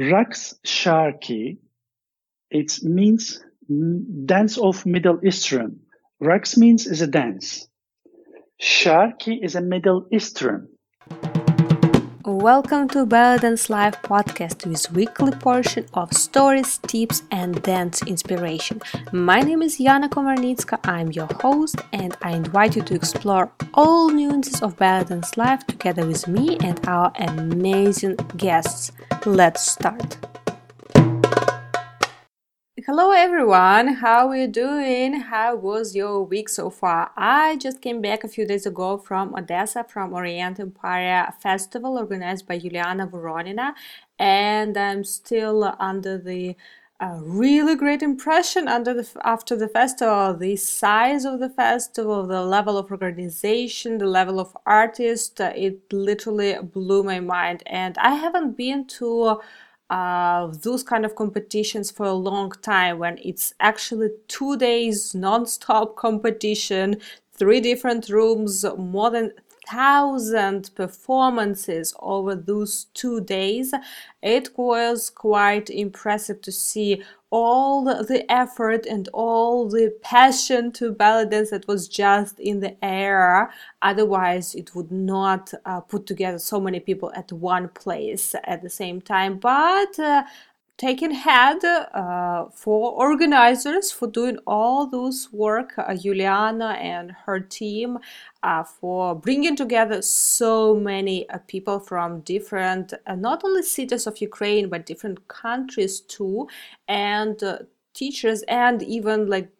Raqs Sharqi, it means dance of Middle Eastern. Raqs means is a dance. Sharqi is a Middle Eastern. Welcome to Dance Live podcast with weekly portion of stories, tips and dance inspiration. My name is Yana Komarnitska, I'm your host and I invite you to explore all nuances of Dance Live together with me and our amazing guests. Let's start. Hello everyone, how are you doing? How was your week so far? I just came back a few days ago from Odessa from Orient Empire Festival organized by Juliana Voronina and I'm still under the uh, really great impression under the after the festival the size of the festival the level of organization the level of artists uh, it literally blew my mind and i haven't been to uh, those kind of competitions for a long time when it's actually two days non-stop competition three different rooms more than thousand performances over those two days. It was quite impressive to see all the effort and all the passion to belly dance that was just in the air. Otherwise it would not uh, put together so many people at one place at the same time. But uh, taken head uh, for organizers for doing all those work uh, Juliana and her team uh, for bringing together so many uh, people from different uh, not only cities of Ukraine but different countries too and uh, teachers and even like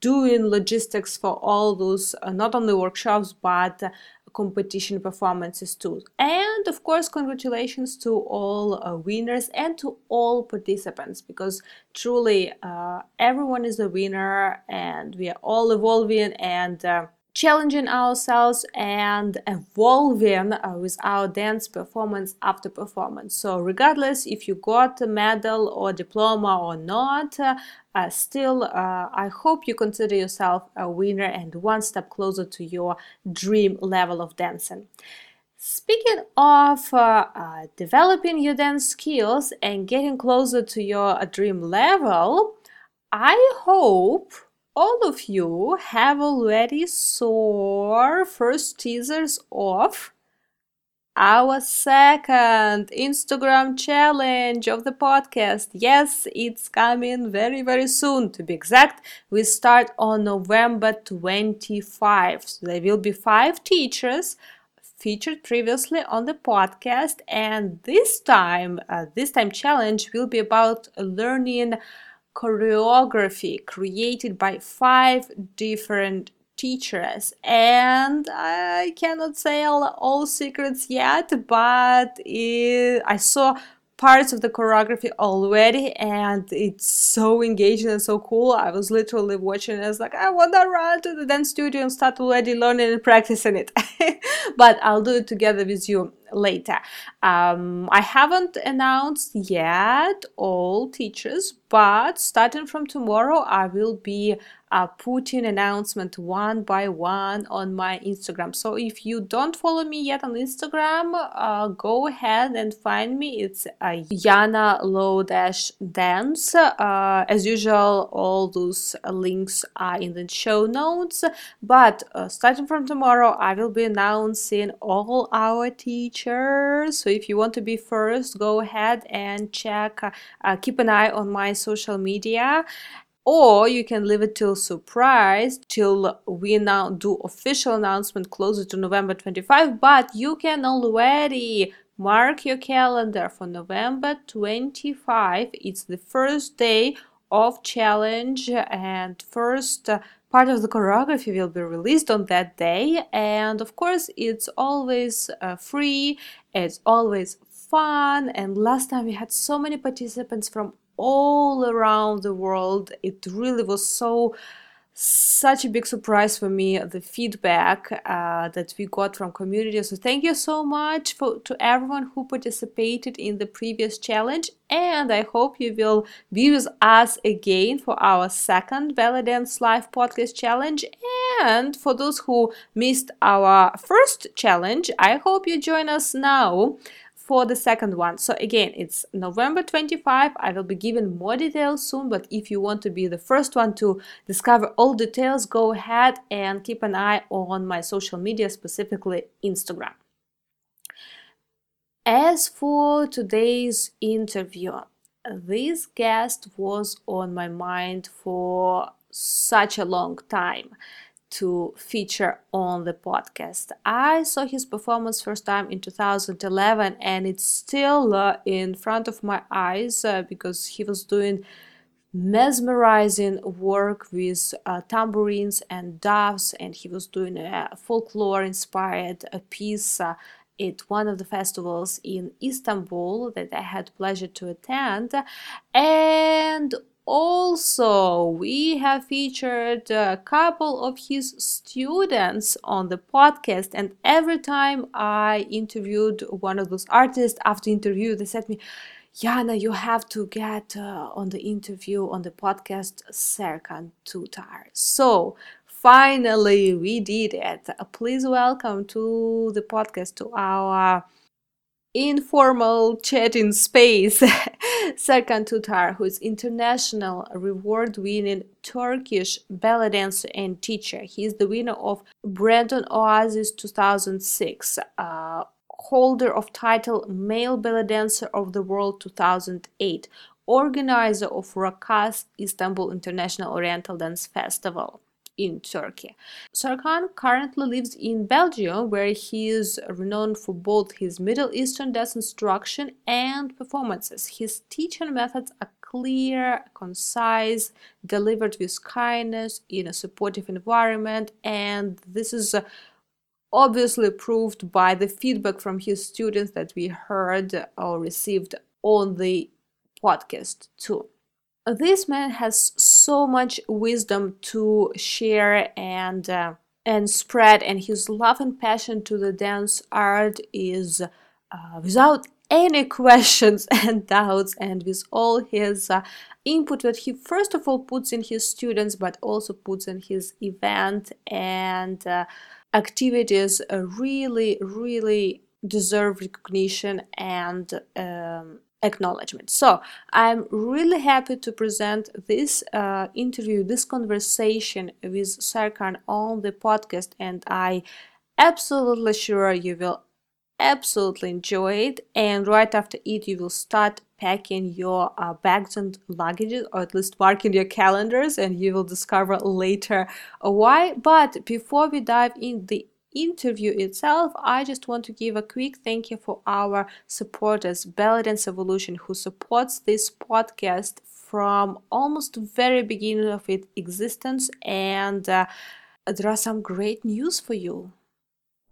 doing logistics for all those not only workshops but competition performances too. And of course, congratulations to all uh, winners and to all participants because truly uh, everyone is a winner and we are all evolving and uh, challenging ourselves and evolving with our dance performance after performance. So, regardless if you got a medal or diploma or not, uh, still, uh, I hope you consider yourself a winner and one step closer to your dream level of dancing. Speaking of uh, uh, developing your dance skills and getting closer to your dream level, I hope all of you have already saw first teasers of our second Instagram challenge of the podcast. Yes, it's coming very, very soon. To be exact, we start on November 25. So there will be five teachers featured previously on the podcast, and this time, uh, this time challenge will be about learning choreography created by five different teachers. And i cannot say all, all secrets yet but it, i saw parts of the choreography already and it's so engaging and so cool. I was literally watching it as like i want to run to the dance studio and start already learning and practicing it. But i'll do it together with you later um, i haven't announced yet all teachers but starting from tomorrow i will be uh, putting announcement one by one on my Instagram. So if you don't follow me yet on Instagram, uh, go ahead and find me. It's uh, Yana Low Dash Dance. Uh, as usual, all those links are in the show notes. But uh, starting from tomorrow, I will be announcing all our teachers. So if you want to be first, go ahead and check. Uh, keep an eye on my social media or you can leave it till surprise till we now do official announcement closer to November 25 but you can already mark your calendar for November 25 it's the first day of challenge and first part of the choreography will be released on that day and of course it's always uh, free it's always fun and last time we had so many participants from all around the world. It really was so such a big surprise for me the feedback uh, that we got from community. So thank you so much for to everyone who participated in the previous challenge and i hope you will be with us again for our second dance live podcast challenge. And for those who missed our first challenge i hope you join us now for the second one. So again, it's November 25. I will be giving more details soon, but if you want to be the first one to discover all details, go ahead and keep an eye on my social media, specifically Instagram. As for today's interview, this guest was on my mind for such a long time to feature on the podcast. I saw his performance first time in 2011 and it's still uh, in front of my eyes uh, because he was doing mesmerizing work with uh, tambourines and doves and he was doing a folklore inspired uh, piece uh, at one of the festivals in Istanbul that I had pleasure to attend and also we have featured a couple of his students on the podcast and every time i interviewed one of those artists after interview they said me Yana, you have to get uh, on the interview on the podcast Serkan Tutar. So finally we did it. Please welcome to the podcast to our informal chatting space Serkan Tutar, who is international reward-winning Turkish belly dancer and teacher. He is the winner of Brandon Oasis 2006, uh, holder of title Male Belly Dancer of the World 2008, organizer of Raks Istanbul International Oriental Dance Festival in Turkey. Serkan currently lives in Belgium, where he is renowned for both his Middle Eastern dance instruction and performances. His teaching methods are clear, concise, delivered with kindness in a supportive environment, and this is obviously proved by the feedback from his students that we heard or received on the podcast too this man has so much wisdom to share and uh, and spread and his love and passion to the dance art is uh, without any questions and doubts and with all his uh, input that he first of all puts in his students but also puts in his event and uh, activities really really deserve recognition and um, acknowledgement. So I'm really happy to present this uh, interview, this conversation with Serkan on the podcast, and I absolutely sure you will absolutely enjoy it. And right after it, you will start packing your uh, bags and luggage, or at least marking your calendars, and you will discover later why. But before we dive in the interview itself, I just want to give a quick thank you for our supporters, Bellydance Evolution, who supports this podcast from almost very beginning of its existence. And uh, there are some great news for you.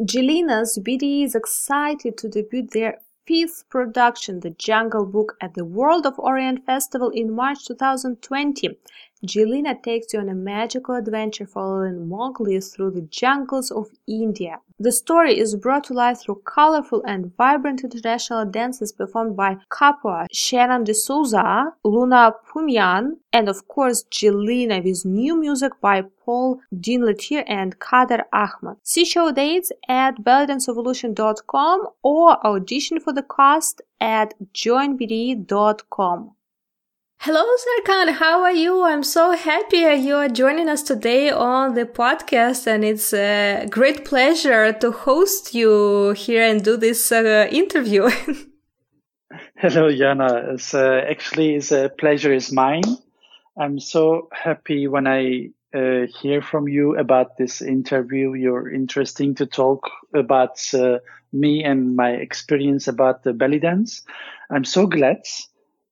Jillina's BDE is excited to debut their fifth production, The Jungle Book, at the World of Orient Festival in March 2020. Jillina takes you on a magical adventure following Mowgli through the jungles of India. The story is brought to life through colorful and vibrant international dances performed by Kapua, Shannon D'Souza, Luna Pumian, and of course Jillina with new music by Paul Dinletir and Kader Ahmad. See show dates at bellydanceevolution.com or audition for the cast at joinbde.com. Hello, Serkan. How are you? I'm so happy you are joining us today on the podcast, and it's a great pleasure to host you here and do this uh, interview. Hello, Yana. It's, uh, actually, it's a pleasure is mine. I'm so happy when I uh, hear from you about this interview. You're interesting to talk about uh, me and my experience about the belly dance. I'm so glad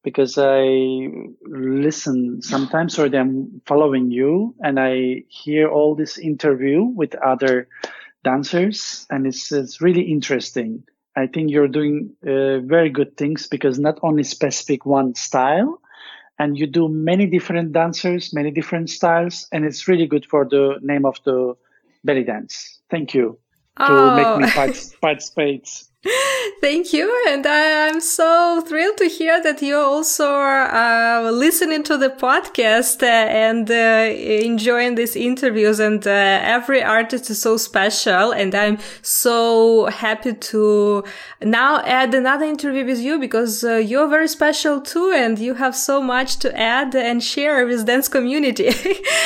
because I listen sometimes or I'm following you and I hear all this interview with other dancers and it's, it's really interesting. I think you're doing uh, very good things because not only specific one style and you do many different dancers, many different styles and it's really good for the name of the belly dance. Thank you. to oh. make me participate. Thank you. And I, am so thrilled to hear that you're also uh, listening to the podcast uh, and uh, enjoying these interviews. And uh, every artist is so special. And I'm so happy to now add another interview with you because uh, you're very special too. And you have so much to add and share with dance community.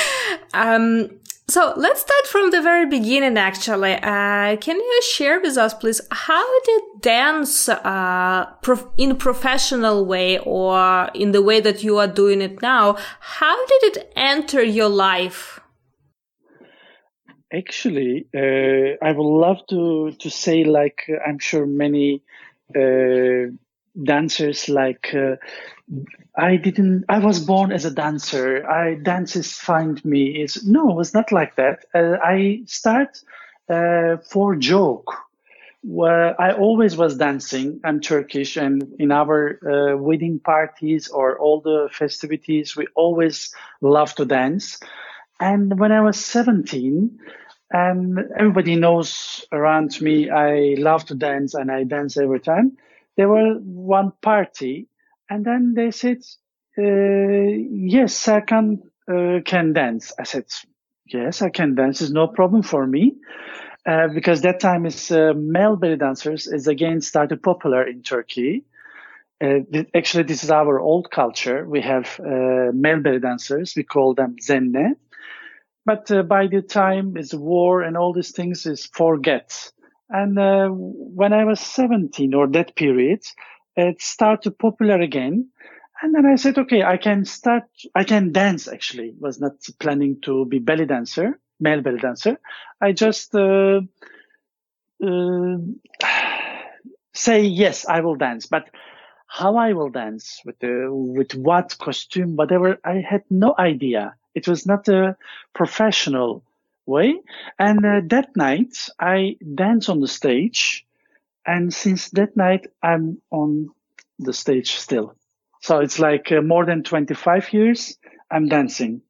um, so let's start from the very beginning, actually. Uh, can you share with us, please, how did dance uh, prof- in professional way or in the way that you are doing it now, how did it enter your life? Actually, uh, I would love to, to say, like, I'm sure many uh, dancers, like, uh, I didn't. I was born as a dancer. I dances find me. is no, it's not like that. Uh, I start uh, for joke. Where I always was dancing. I'm Turkish, and in our uh, wedding parties or all the festivities, we always love to dance. And when I was 17, and everybody knows around me, I love to dance, and I dance every time. There were one party and then they said, uh, yes, I can, uh, can dance. I said, yes, I can dance. It's no problem for me. Uh, because that time is male belly dancers is again started popular in Turkey. Uh, th- actually, this is our old culture. We have uh, male belly dancers. We call them zenne. But uh, by the time is war and all these things is forget. And uh, when I was 17 or that period, it started to popular again. And then I said, okay, I can start, I can dance actually. Was not planning to be belly dancer, male belly dancer. I just, uh, uh, say, yes, I will dance, but how I will dance with the, with what costume, whatever, I had no idea. It was not a professional way. And uh, that night I dance on the stage and since that night, I'm on the stage still. So it's like uh, more than 25 years I'm dancing.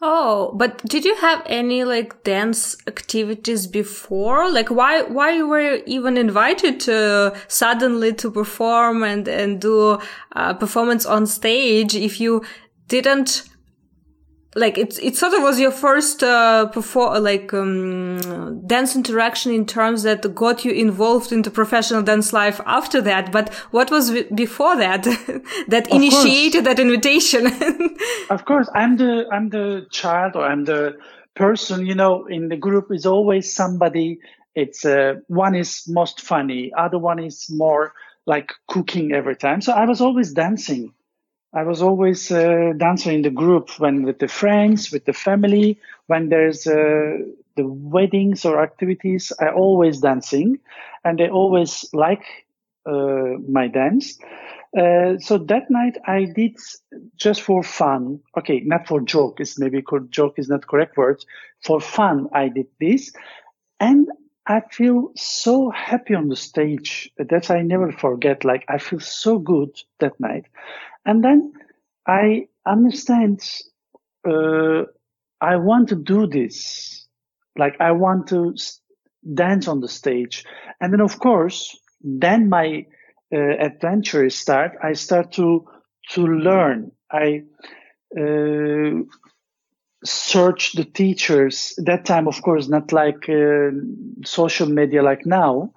Oh, but did you have any like dance activities before? Like why why were you even invited to suddenly to perform and and do a performance on stage if you didn't like it, it sort of was your first uh, perform like um, dance interaction in terms that got you involved into professional dance life after that but what was before that that of initiated course. that invitation? Of course i'm the i'm the child or i'm the person you know in the group is always somebody it's uh, one is most funny other one is more like cooking every time. So i was always dancing I was always uh, dancing in the group when with the friends, with the family. When there's uh, the weddings or activities, I always dancing, and they always like uh, my dance. Uh, so that night I did just for fun. Okay, not for joke. It's maybe joke is not correct word. For fun, I did this, and I feel so happy on the stage that I never forget. Like I feel so good that night. And then I understand, uh, I want to do this. Like I want to dance on the stage. And then of course, then my uh, adventure start. I start to, to learn. I, uh, search the teachers. That time of course not like uh, social media like now.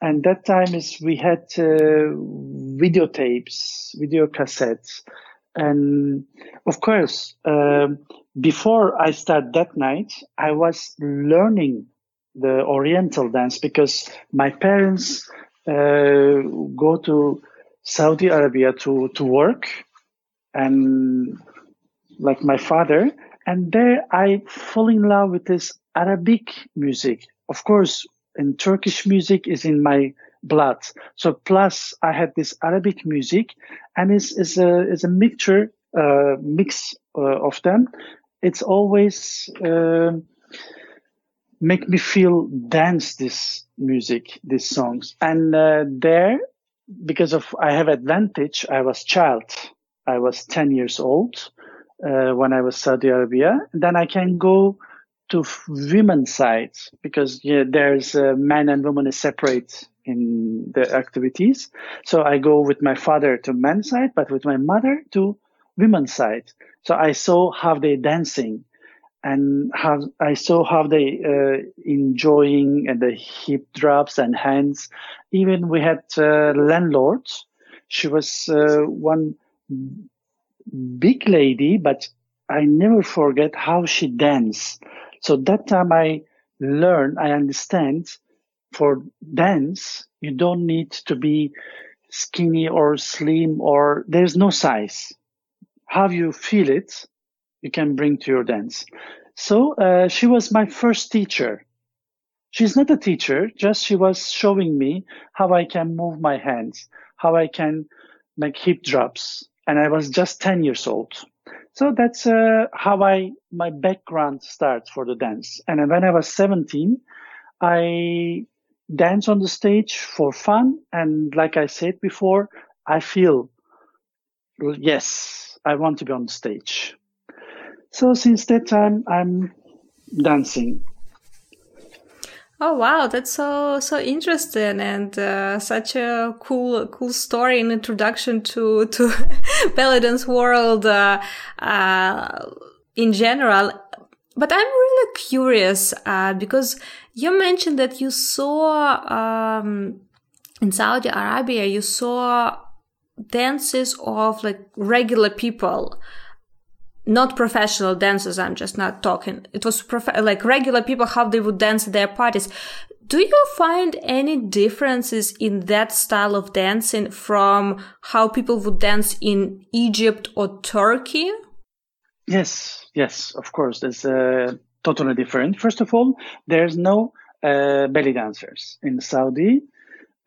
And that time is we had uh, videotapes, video cassettes, and of course, uh, before I start that night, I was learning the Oriental dance because my parents uh, go to Saudi Arabia to to work, and like my father, and there I fall in love with this Arabic music. Of course, and Turkish music is in my blood. So plus I had this Arabic music and it's, it's a, it's a mixture, uh, mix uh, of them. It's always, uh, make me feel dance this music, these songs. And, uh, there, because of, I have advantage, I was child. I was 10 years old, uh, when I was Saudi Arabia. Then I can go to women's side because yeah, there's uh, men and women is separate in the activities. So I go with my father to men's side, but with my mother to women's side. So I saw how they dancing and how I saw how they uh, enjoying and the hip drops and hands. Even we had uh, landlords. She was uh, one big lady, but I never forget how she danced. So that time I learn, I understand for dance, you don't need to be skinny or slim or there's no size. How you feel it, you can bring to your dance. So uh, she was my first teacher. She's not a teacher, just she was showing me how I can move my hands, how I can make hip drops. And I was just 10 years old. So that's uh, how I my background starts for the dance. And when I was 17, I dance on the stage for fun. And like I said before, I feel yes, I want to be on the stage. So since that time, I'm dancing. Oh wow, that's so so interesting and uh, such a cool cool story and introduction to to dance world uh, uh, in general. But I'm really curious uh, because you mentioned that you saw um, in Saudi Arabia you saw dances of like regular people not professional dancers. I'm just not talking. It was prof- like regular people, how they would dance their parties. Do you find any differences in that style of dancing from how people would dance in Egypt or Turkey? Yes, yes, of course. It's uh, totally different. First of all, there's no uh, belly dancers in Saudi.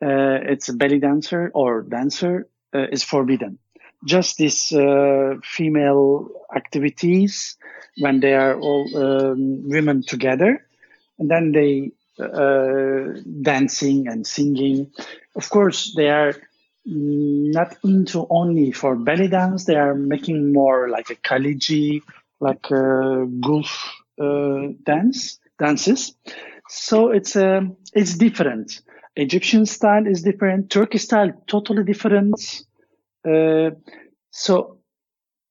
Uh, it's a belly dancer or dancer uh, is forbidden just these uh, female activities when they are all um, women together, and then they uh, dancing and singing. Of course, they are not into only for belly dance. They are making more like a khaleeji, like a gulf uh, dance dances. So it's uh, it's different. Egyptian style is different. Turkish style totally different. Uh, so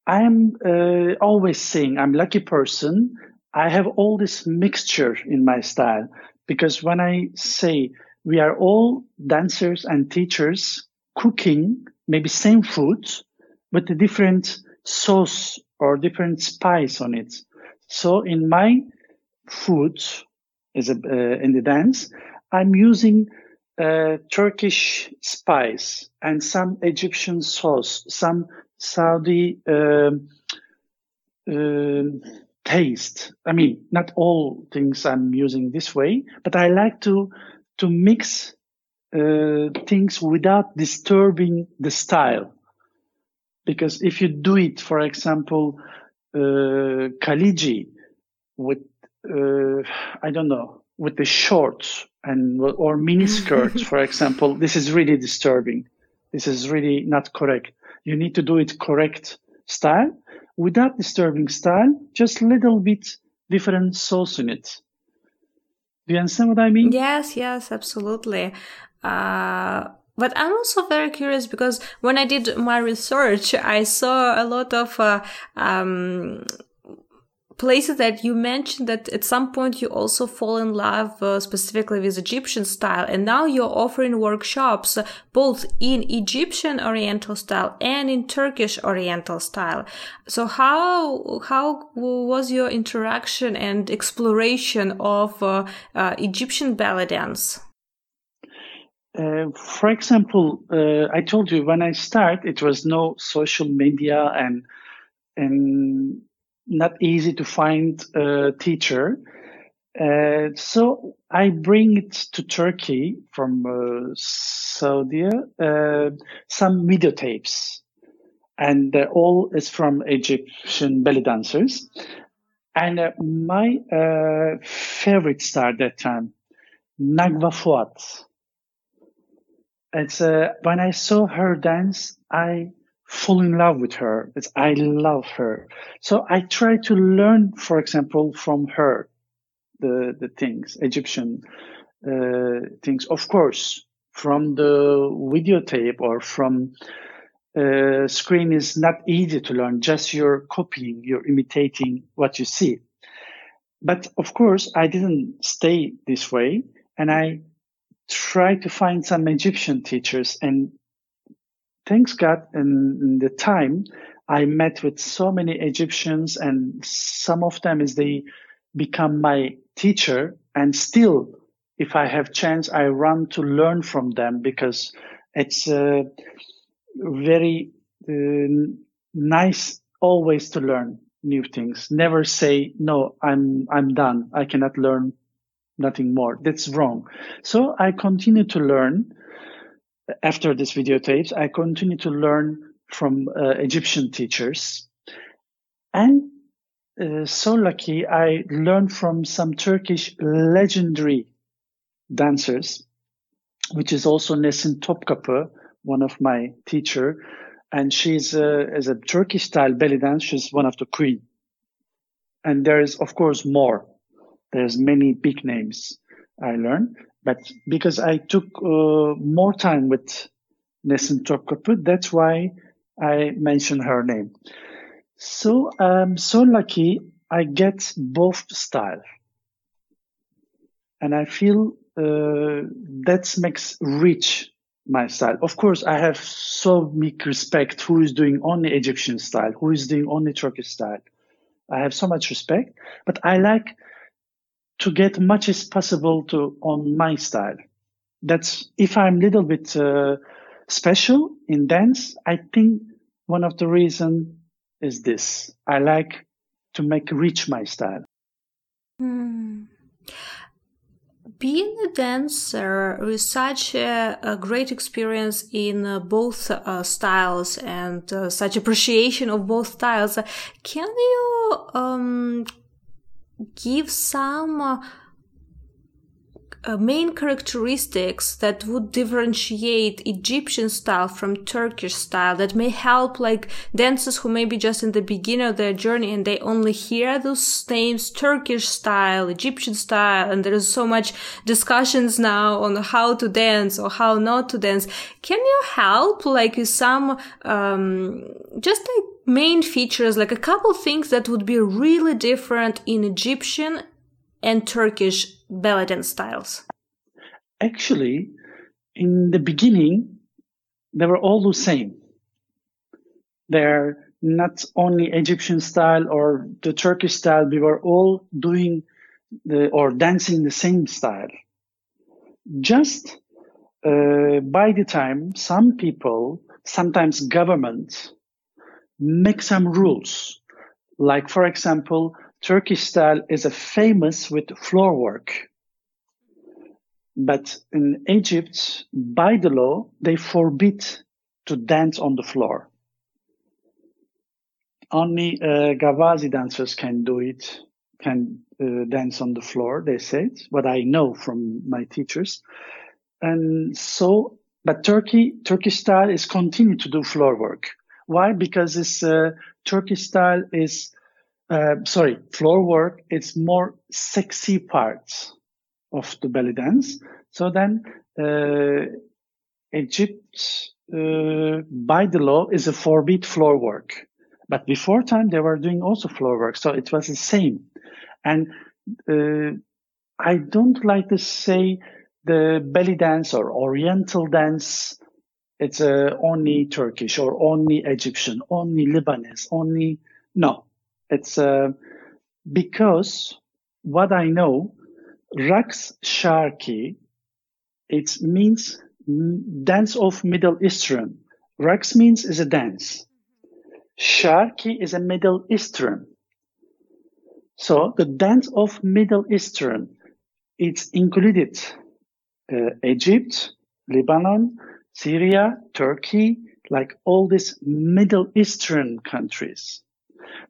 I'm uh, always saying I'm lucky person. I have all this mixture in my style because when I say we are all dancers and teachers cooking maybe same food with a different sauce or different spice on it. So in my food is a, uh, in the dance, I'm using uh, Turkish spice and some Egyptian sauce, some Saudi uh, taste. I mean, not all things I'm using this way, but I like to to mix uh, things without disturbing the style. Because if you do it, for example, uh, Khaleeji with uh, I don't know with the shorts and or mini skirts, for example, this is really disturbing. This is really not correct. You need to do it correct style without disturbing style, just little bit different sauce in it. Do you understand what I mean? Yes, yes, absolutely. Uh, but I'm also very curious because when I did my research, I saw a lot of uh, um, places that you mentioned that at some point you also fall in love uh, specifically with Egyptian style, and now you're offering workshops uh, both in Egyptian Oriental style and in Turkish Oriental style. So how how was your interaction and exploration of uh, uh Egyptian belly dance? Uh, for example, uh, I told you when I start, it was no social media and and not easy to find a teacher. Uh, so I bring it to Turkey from uh, Saudi, uh, some videotapes, and all is from Egyptian belly dancers. And uh, my uh, favorite star that time, Nagwa Fouad. It's uh, when I saw her dance, I fall in love with her. It's, I love her. So I try to learn, for example, from her. the, the things, Egyptian uh, things. Of course, from the videotape or from uh, screen is not easy to learn. Just you're copying, you're imitating what you see. But of course, I didn't stay this way, and I tried to find some Egyptian teachers. And thanks God, in, the time I met with so many Egyptians, and some of them is they become my teacher, and still, if I have chance, I run to learn from them because it's uh, very uh, nice always to learn new things. Never say, no, I'm, I'm done. I cannot learn nothing more. That's wrong. So I continue to learn after these videotapes. I continue to learn from uh, Egyptian teachers. And uh, so lucky, I learned from some Turkish legendary dancers, which is also Nesrin Topkapı, one of my teacher and she's uh, a Turkish style belly dance. She's one of the queen, and there is of course more. There's many big names I learned, but because I took uh, more time with Nesrin Topkapı, that's why I mentioned her name. So I'm so lucky I get both style, and I feel uh, that makes rich my style. Of course, I have so big respect who is doing only Egyptian style, who is doing only Turkish style. I have so much respect, but I like to get much as possible to on my style. That's if I'm a little bit uh, special in dance. I think one of the reason is this. I like to make rich my style. Mm being a dancer with such a, a great experience in uh, both uh, styles and uh, such appreciation of both styles, can you um, give some uh, uh, main characteristics that would differentiate Egyptian style from Turkish style that may help like dancers who may be just in the beginning of their journey and they only hear those names Turkish style, Egyptian style, and there is so much discussions now on how to dance or how not to dance. Can you help like some um, just like main features, like a couple things that would be really different in Egyptian and Turkish belly dance styles? Actually, in the beginning, they were all the same. They're not only Egyptian style or the Turkish style, we were all doing the, or dancing the same style. Just uh, by the time some people, sometimes government, make some rules. Like, for example, Turkish style is famous with floor work. But in Egypt, by the law, they forbid to dance on the floor. Only uh, Ghawazi dancers can do it, can uh, dance on the floor, they said, what I know from my teachers. And so, but Turkey, Turkish style is continue to do floor work. Why? Because this uh, Turkish style is uh, sorry, floor work, it's more sexy parts of the belly dance. So then, uh, Egypt, uh, by the law, is a forbid floor work. But before time, they were doing also floor work. So it was the same. And, uh, I don't like to say the belly dance or oriental dance. It's uh, only Turkish or only Egyptian, only Lebanese, only, no, it's uh, because what I know, Raqs Sharki, it means dance of Middle Eastern. Raqs means is a dance. Sharki is a Middle Eastern. So the dance of Middle Eastern, it's included uh, Egypt, Lebanon, Syria, Turkey, like all these Middle Eastern countries.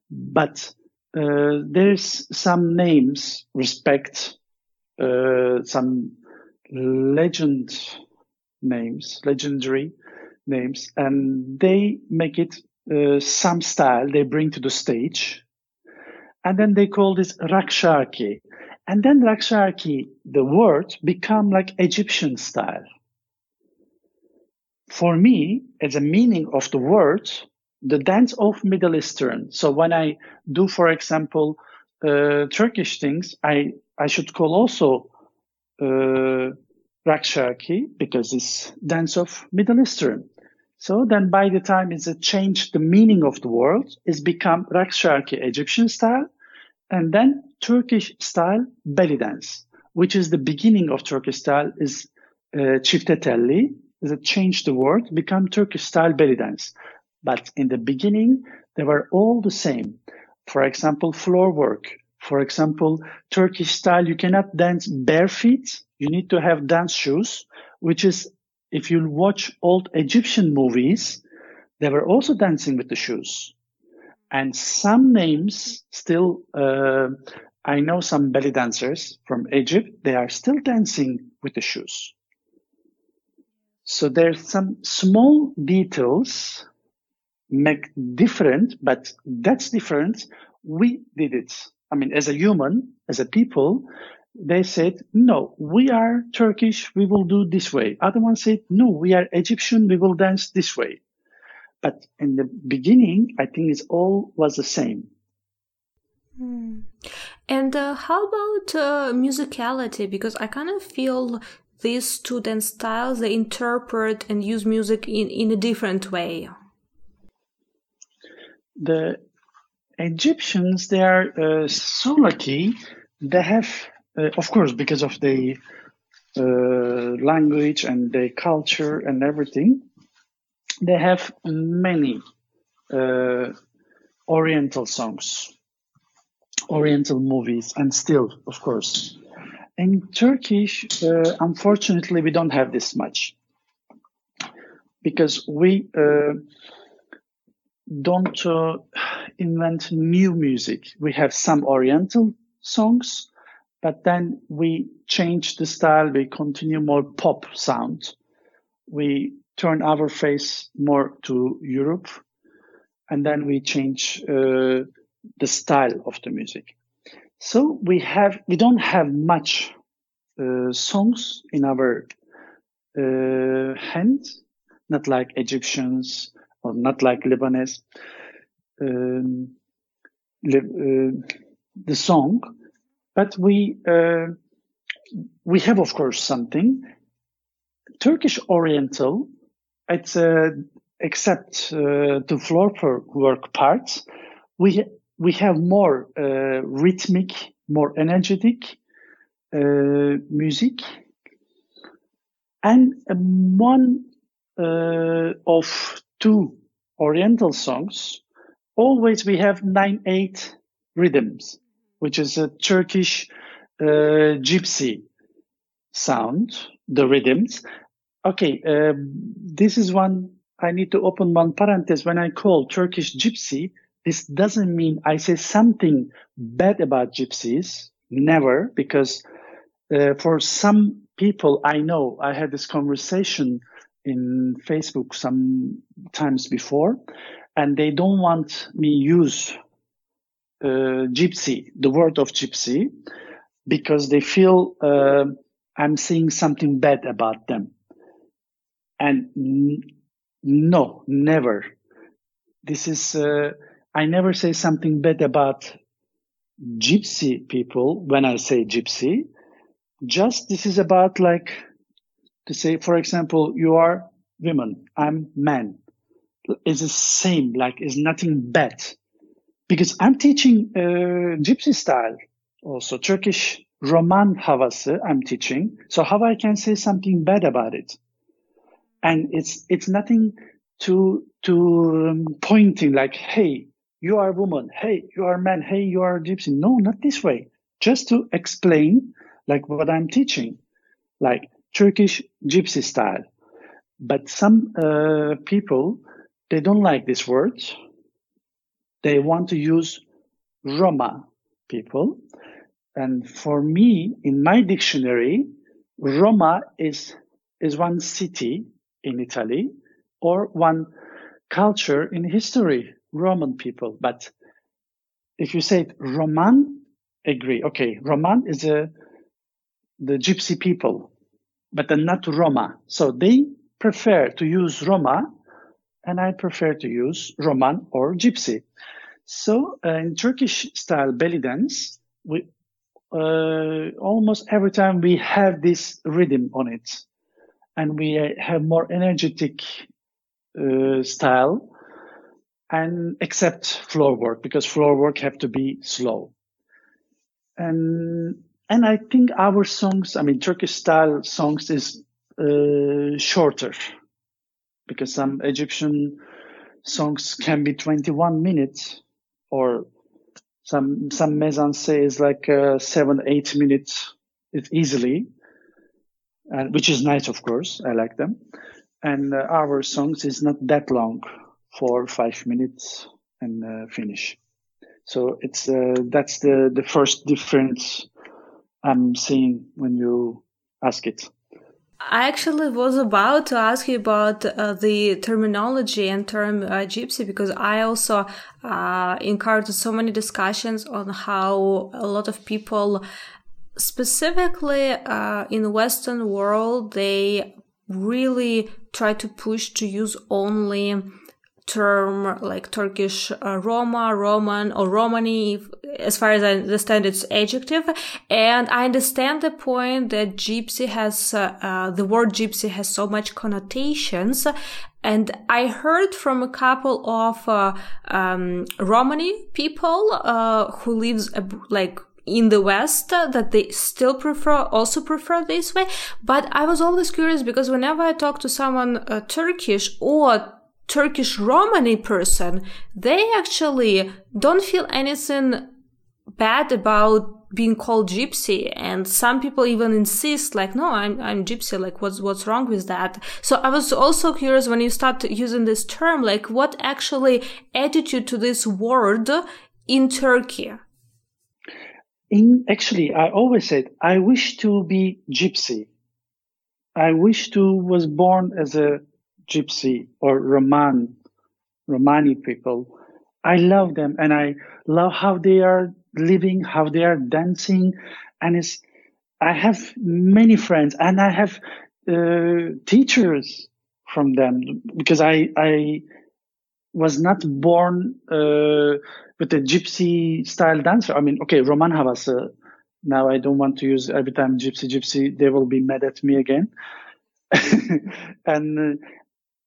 But uh, there's some names respect uh, some legend names, legendary names, and they make it uh, some style they bring to the stage, and then they call this Raqs Sharqi. And then Rakşarki, the word, become like Egyptian style. For me, as a meaning of the word, the dance of Middle Eastern. So when I do, for example, uh, Turkish things, I, I should call also uh, Rakşarki because it's dance of Middle Eastern. So then by the time it's a changed the meaning of the word, it's become Rakşarki Egyptian style and then Turkish style belly dance, which is the beginning of Turkish style is uh, çiftetelli, that changed the word, become Turkish style belly dance. But in the beginning, they were all the same. For example, floor work. For example, Turkish style, you cannot dance bare feet. You need to have dance shoes, which is, if you watch old Egyptian movies, they were also dancing with the shoes. And some names still, uh, I know some belly dancers from Egypt, they are still dancing with the shoes. So there's some small details make different, but that's different. We did it. I mean, as a human, as a people, they said, no, we are Turkish. We will do this way. Other one said, no, we are Egyptian. We will dance this way. But in the beginning, I think it all was the same. Hmm. And uh, how about uh, musicality? Because I kind of feel these two dance styles they interpret and use music in, in a different way. The Egyptians, they are uh, so lucky. They have, uh, of course, because of the uh, language and the culture and everything, they have many uh, Oriental songs, Oriental movies, and still, of course. In Turkish, uh, unfortunately, we don't have this much because we uh, don't uh, invent new music. We have some Oriental songs, but then we change the style. We continue more pop sound. We turn our face more to Europe, and then we change uh, the style of the music. So we have we don't have much uh, songs in our uh, hands, not like Egyptians or not like Lebanese. Um, uh, the song, but we uh, we have of course something. Turkish Oriental it's uh, except uh, the floor work parts, we we have more uh, rhythmic, more energetic uh, music, and one uh, of two Oriental songs. Always we have nine eight rhythms, which is a Turkish uh, gypsy sound, the rhythms, Okay, uh, this is one I need to open one parenthesis. When I call Turkish gypsy, this doesn't mean I say something bad about gypsies. Never, because uh, for some people I know, I had this conversation in Facebook some times before, and they don't want me use uh, gypsy, the word of gypsy, because they feel uh, I'm saying something bad about them. And n- no, never. This is, uh, I never say something bad about gypsy people when I say gypsy. Just this is about like to say, for example, you are women, I'm man. It's the same, like it's nothing bad. Because I'm teaching uh, gypsy style, also Turkish Roman havası I'm teaching. So how I can say something bad about it? and it's it's nothing to to um, pointing like hey you are a woman hey you are man hey you are gypsy no not this way just to explain like what i'm teaching like turkish gypsy style but some uh, people they don't like this word they want to use roma people and for me in my dictionary roma is is one city in Italy or one culture in history, Roman people. But if you say Roman, agree. Okay, Roman is a the gypsy people, but they're not Roma. So they prefer to use Roma, and I prefer to use Roman or gypsy. So uh, in Turkish style belly dance, we uh, almost every time we have this rhythm on it, and we have more energetic uh, style, and except floor work because floor work have to be slow. And and I think our songs, I mean Turkish style songs, is uh, shorter because some Egyptian songs can be 21 minutes or some some mise-en-scène is like uh, seven eight minutes it easily and which is nice of course. I like them. And uh, our songs is not that long four five minutes and uh, finish. So it's uh, that's the the first difference i'm seeing when you ask it. I actually was about to ask you about uh, the terminology and term uh, gypsy because I also uh, encountered so many discussions on how a lot of people, specifically uh, in the Western world, they really try to push to use only term like Turkish uh, Roma, Roman, or Romani, as far as I understand, it's adjective. And I understand the point that gypsy has, uh, uh, the word gypsy has so much connotations. And I heard from a couple of uh, um, Romani people uh, who lives like in the West uh, that they still prefer, also prefer this way. But I was always curious because whenever I talk to someone Turkish or Turkish Romani person, they actually don't feel anything bad about being called gypsy. And some people even insist like no i'm i'm gypsy. Like what's what's wrong with that? So i was also curious when you start using this term like what actually attitude to this word in turkey? In actually i always said i wish to be gypsy. I wish to was born as a Gypsy or Roman, Romani people. I love them and I love how they are living, how they are dancing. And it's, I have many friends and I have uh, teachers from them because I, I was not born uh, with a gypsy style dancer. I mean, okay, Roman havası. Now I don't want to use every time gypsy, gypsy. They will be mad at me again. and uh,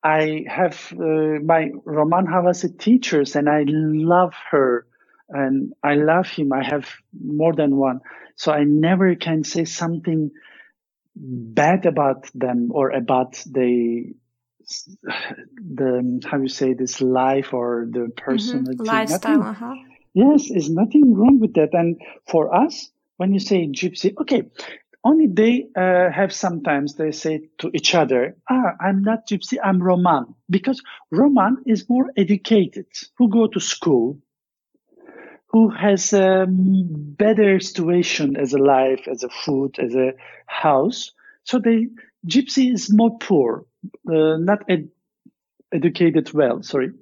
I have uh, my Roman Havasi teachers and I love her and I love him. I have more than one. So I never can say something bad about them or about the the how you say this life or the person mm-hmm. lifestyle uh-huh. yes is nothing wrong with that and for us when you say gypsy okay only they uh, have sometimes they say to each other, ah, I'm not gypsy, I'm Roman. Because Roman is more educated, who go to school, who has a better situation as a life, as a food, as a house. So the gypsy is more poor, uh, not ed- educated well, sorry.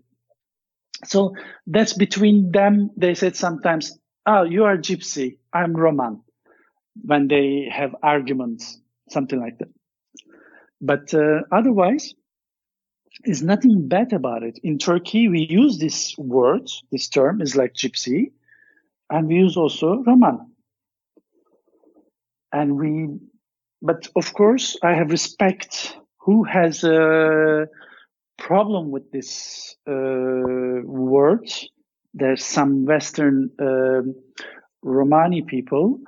So that's between them. They said sometimes, oh, you are gypsy, I'm Roman when they have arguments, something like that. But uh, otherwise, there's nothing bad about it. In Turkey, we use this word, this term is like gypsy, and we use also Roman. And we, but of course, I have respect who has a problem with this uh, word. There's some Western uh, Romani people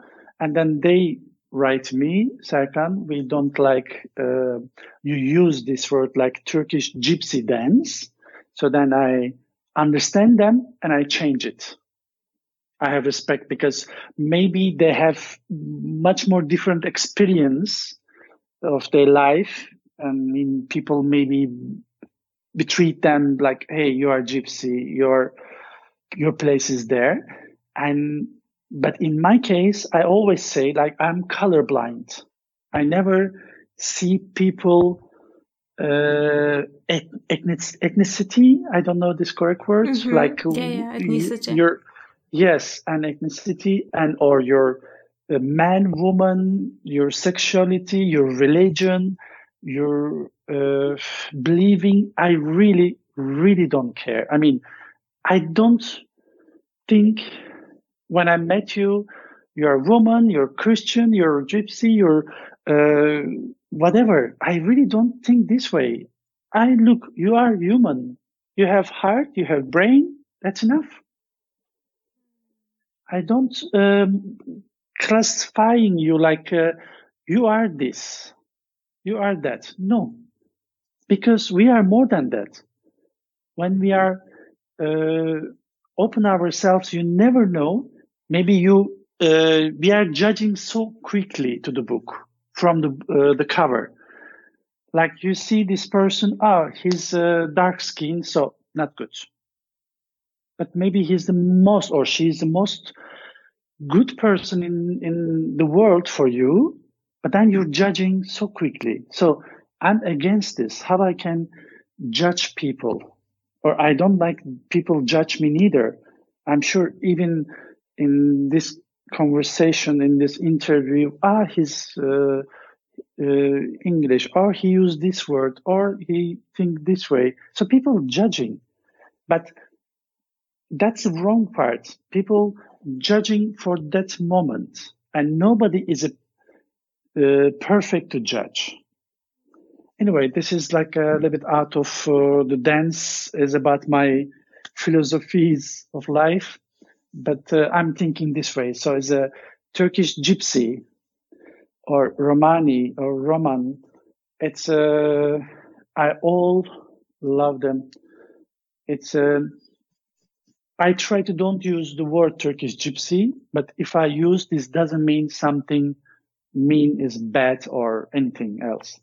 and then they write me, Serkan, we don't like, uh, you use this word like Turkish gypsy dance. So then I understand them and I change it. I have respect because maybe they have much more different experience of their life. I mean, people maybe treat them like, Hey, you are gypsy. Your, your place is there. And but in my case, I always say like I'm colorblind. I never see people uh, ethnicity. I don't know this correct word. Mm-hmm. Like yeah, yeah, ethnicity. Your yes, and ethnicity and or your uh, man, woman, your sexuality, your religion, your uh, believing. I really, really don't care. I mean, I don't think when I met you, you're a woman, you're Christian, you're a gypsy, you're uh, whatever. I really don't think this way. I look, you are human. You have heart, you have brain. That's enough. I don't um, classifying you like uh, you are this, you are that. No, because we are more than that. When we are uh, open ourselves, you never know. Maybe you uh, we are judging so quickly to the book from the uh, the cover. Like you see this person, oh, he's uh, dark skin, so not good. But maybe he's the most, or she's the most good person in in the world for you. But then you're judging so quickly. So I'm against this. How I can judge people, or I don't like people judge me neither. I'm sure even in this conversation in this interview, ah, he's uh, uh, English, or he used this word, or he think this way. So people judging, but that's the wrong part. People judging for that moment, and nobody is a, uh, perfect to judge. Anyway, this is like a little bit out of uh, the dance. is about my philosophies of life but uh, I'm thinking this way. So as a Turkish gypsy or Romani or Roman, it's uh, I all love them. It's uh, I try to don't use the word Turkish gypsy, but if I use this doesn't mean something mean is bad or anything else.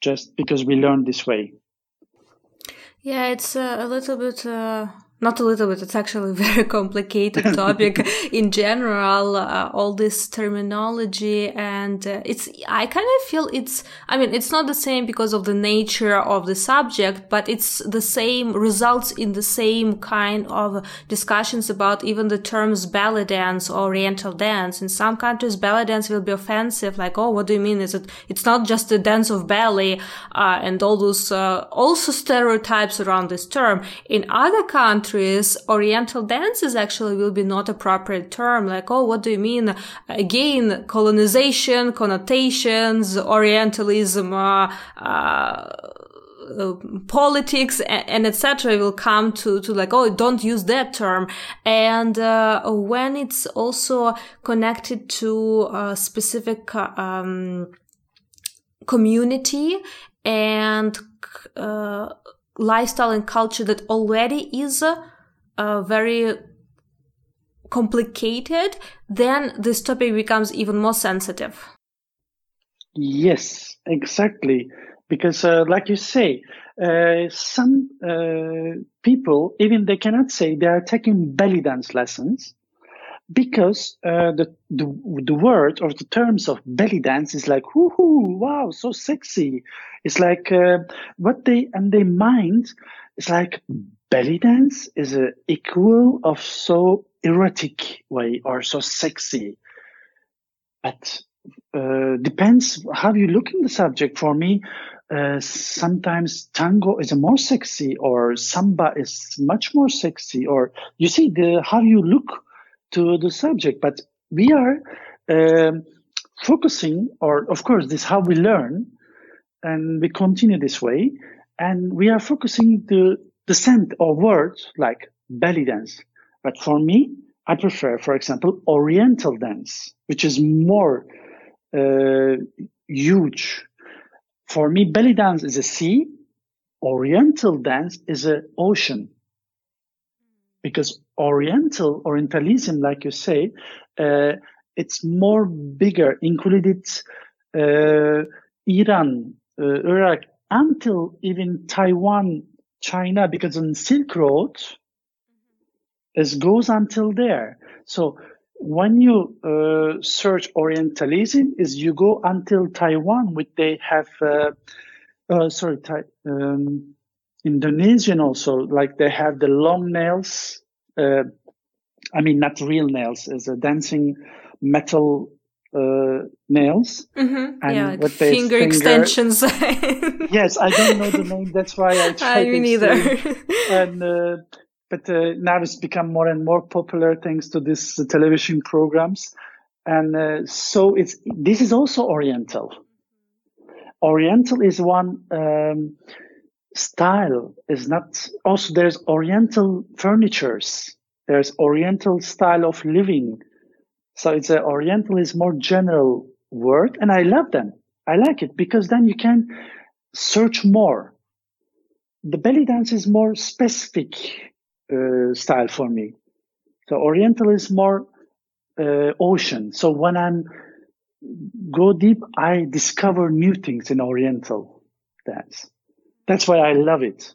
Just because we learn this way. Yeah, it's uh, a little bit uh, not a little bit it's actually a very complicated topic in general uh, all this terminology and uh, it's i kind of feel it's i mean it's not the same because of the nature of the subject but it's the same results in the same kind of discussions about even the terms belly dance or oriental dance. In some countries belly dance will be offensive like oh what do you mean? Is it it's not just a dance of belly uh, and all those uh, also stereotypes around this term. In other countries countries, Oriental dances actually will be not appropriate term. Like, oh, what do you mean? Again, colonization, connotations, Orientalism, uh, uh, politics and, and etc will come to to like oh don't use that term and uh, when it's also connected to a specific um, community and uh, lifestyle and culture that already is uh, very complicated, then this topic becomes even more sensitive. Yes, exactly. Because, uh, like you say, uh, some uh, people, even they cannot say they are taking belly dance lessons because uh, the, the the word or the terms of belly dance is like woohoo wow so sexy. It's like uh, what they and they mind is like belly dance is a equal of so erotic way or so sexy. But uh, depends how you look in the subject. For me uh, sometimes tango is more sexy or samba is much more sexy or you see the how you look to the subject, but we are um, focusing, or of course, this is how we learn, and we continue this way, and we are focusing the the scent or words like belly dance. But for me, I prefer, for example, Oriental dance, which is more uh, huge. For me, belly dance is a sea. Oriental dance is an ocean because Oriental Orientalism, like you say, uh, it's more bigger, included uh, Iran, uh, Iraq, until even Taiwan, China, because on Silk Road, it goes until there. So when you uh, search Orientalism, is you go until Taiwan, which they have, uh, uh, sorry, um, Indonesian also, like they have the long nails, uh, I mean, not real nails, is a dancing metal uh, nails. Mm-hmm. And yeah, like finger, finger, extensions. yes, I don't know the name. That's why I tried. I mean, neither. and uh, but uh, now it's become more and more popular thanks to these uh, television programs, and uh, so it's this is also Oriental. Oriental is one um, style. Is not also there's Oriental furnitures. There's Oriental style of living so it's a Oriental is more general word, and I love them. I like it because then you can search more. The belly dance is more specific uh, style for me. So Oriental is more uh, ocean. So when I'm go deep, I discover new things in Oriental dance. That's why I love it.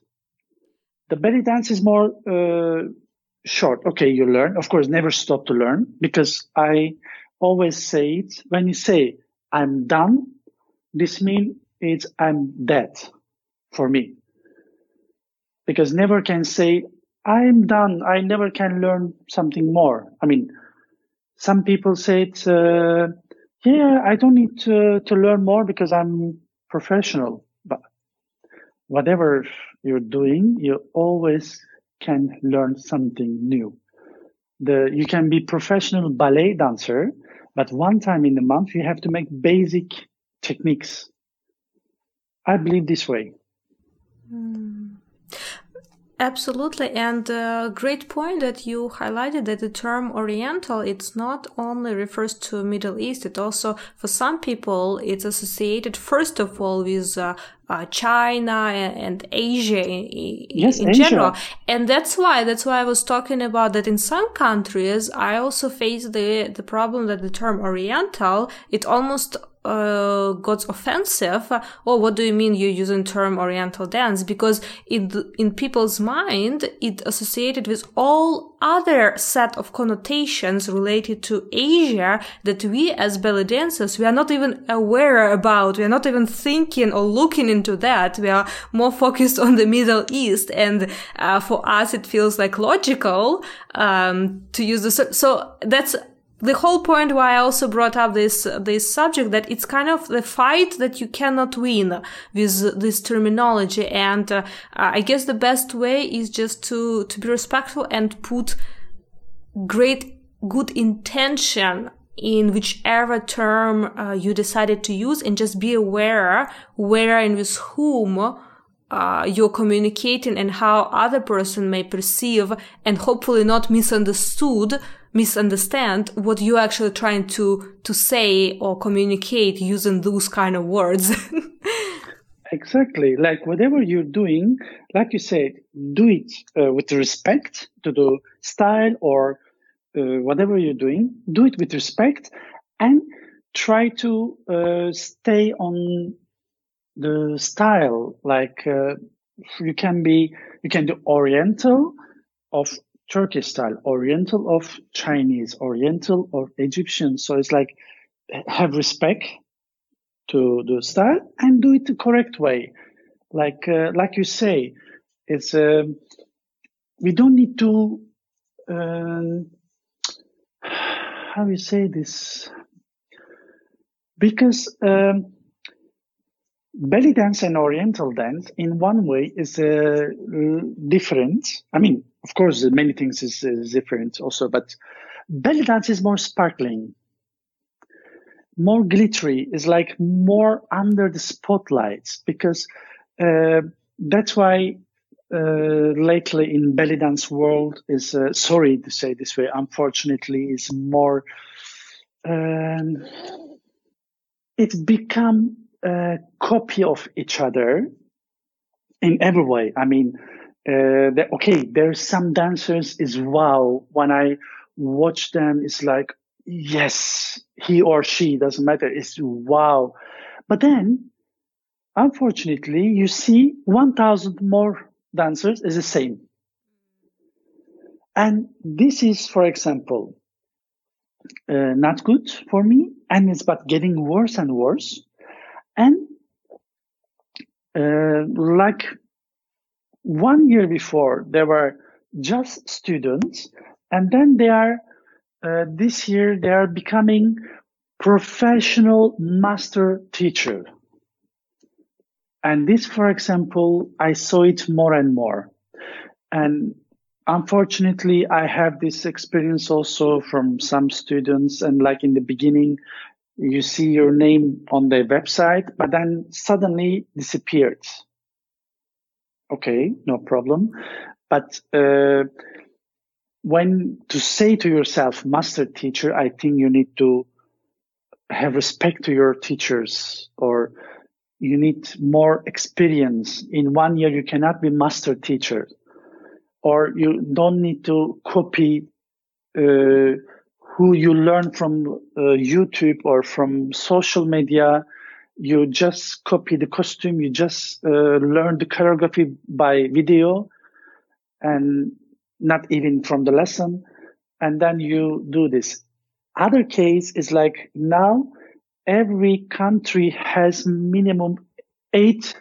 The belly dance is more uh, short. Okay, you learn. Of course, never stop to learn because I always say it. When you say I'm done, this means it's I'm dead for me. Because never can say I'm done. I never can learn something more. I mean, some people say it, uh, yeah, I don't need to, to learn more because I'm professional. Whatever you're doing, you always can learn something new. The, you can be professional ballet dancer, but one time in the month you have to make basic techniques. I believe this way. Mm. Absolutely, and uh, great point that you highlighted that the term Oriental it's not only refers to Middle East. It also, for some people, it's associated first of all with uh, uh, China and, Asia in, yes, in Asia. general, and that's why that's why I was talking about that. In some countries, I also face the the problem that the term Oriental it almost uh, got offensive. Oh, what do you mean you're using term Oriental dance? Because in in people's mind, it associated with all other set of connotations related to Asia that we as belly dancers we are not even aware about. We are not even thinking or looking into that. We are more focused on the Middle East, and uh, for us it feels like logical um, to use the. So that's the whole point why I also brought up this this subject that it's kind of the fight that you cannot win with this terminology, and uh, I guess the best way is just to to be respectful and put great good intention in whichever term uh, you decided to use, and just be aware where and with whom. Uh, you're communicating and how other person may perceive and hopefully not misunderstood misunderstand what you're actually trying to to say or communicate using those kind of words. Exactly. Like whatever you're doing like you said do it uh, with respect to the style or uh, whatever you're doing. Do it with respect and try to uh, stay on the style. Like uh, you can be you can do oriental of Turkish style, Oriental of Chinese, Oriental or Egyptian. So it's like have respect to the style and do it the correct way. Like uh, like you say, it's uh, we don't need to um, how you say this because um, belly dance and oriental dance in one way is uh, different i mean of course many things is, is, different also but belly dance is more sparkling. More glittery is like more under the spotlights because uh, that's why uh, lately in belly dance world is uh, sorry to say this way unfortunately is more um, it's become a copy of each other in every way. I mean, uh, okay, there's some dancers is wow. When I watch them, it's like, yes, he or she doesn't matter. It's wow. But then, unfortunately, you see 1000 more dancers is the same. And this is, for example, uh, not good for me. And it's but getting worse and worse and uh, like one year before, there were just students and then they are uh, this year they are becoming professional master teacher. And this, for example, I saw it more and more. And unfortunately, I have this experience also from some students. And like in the beginning, you see your name on the website, but then suddenly disappeared. Okay, no problem. But uh, when to say to yourself, master teacher, I think you need to have respect to your teachers or you need more experience. In one year, you cannot be master teacher or you don't need to copy uh, who you learn from uh, YouTube or from social media. You just copy the costume. You just uh, learn the choreography by video and not even from the lesson. And then you do this. Other case is like now every country has minimum eight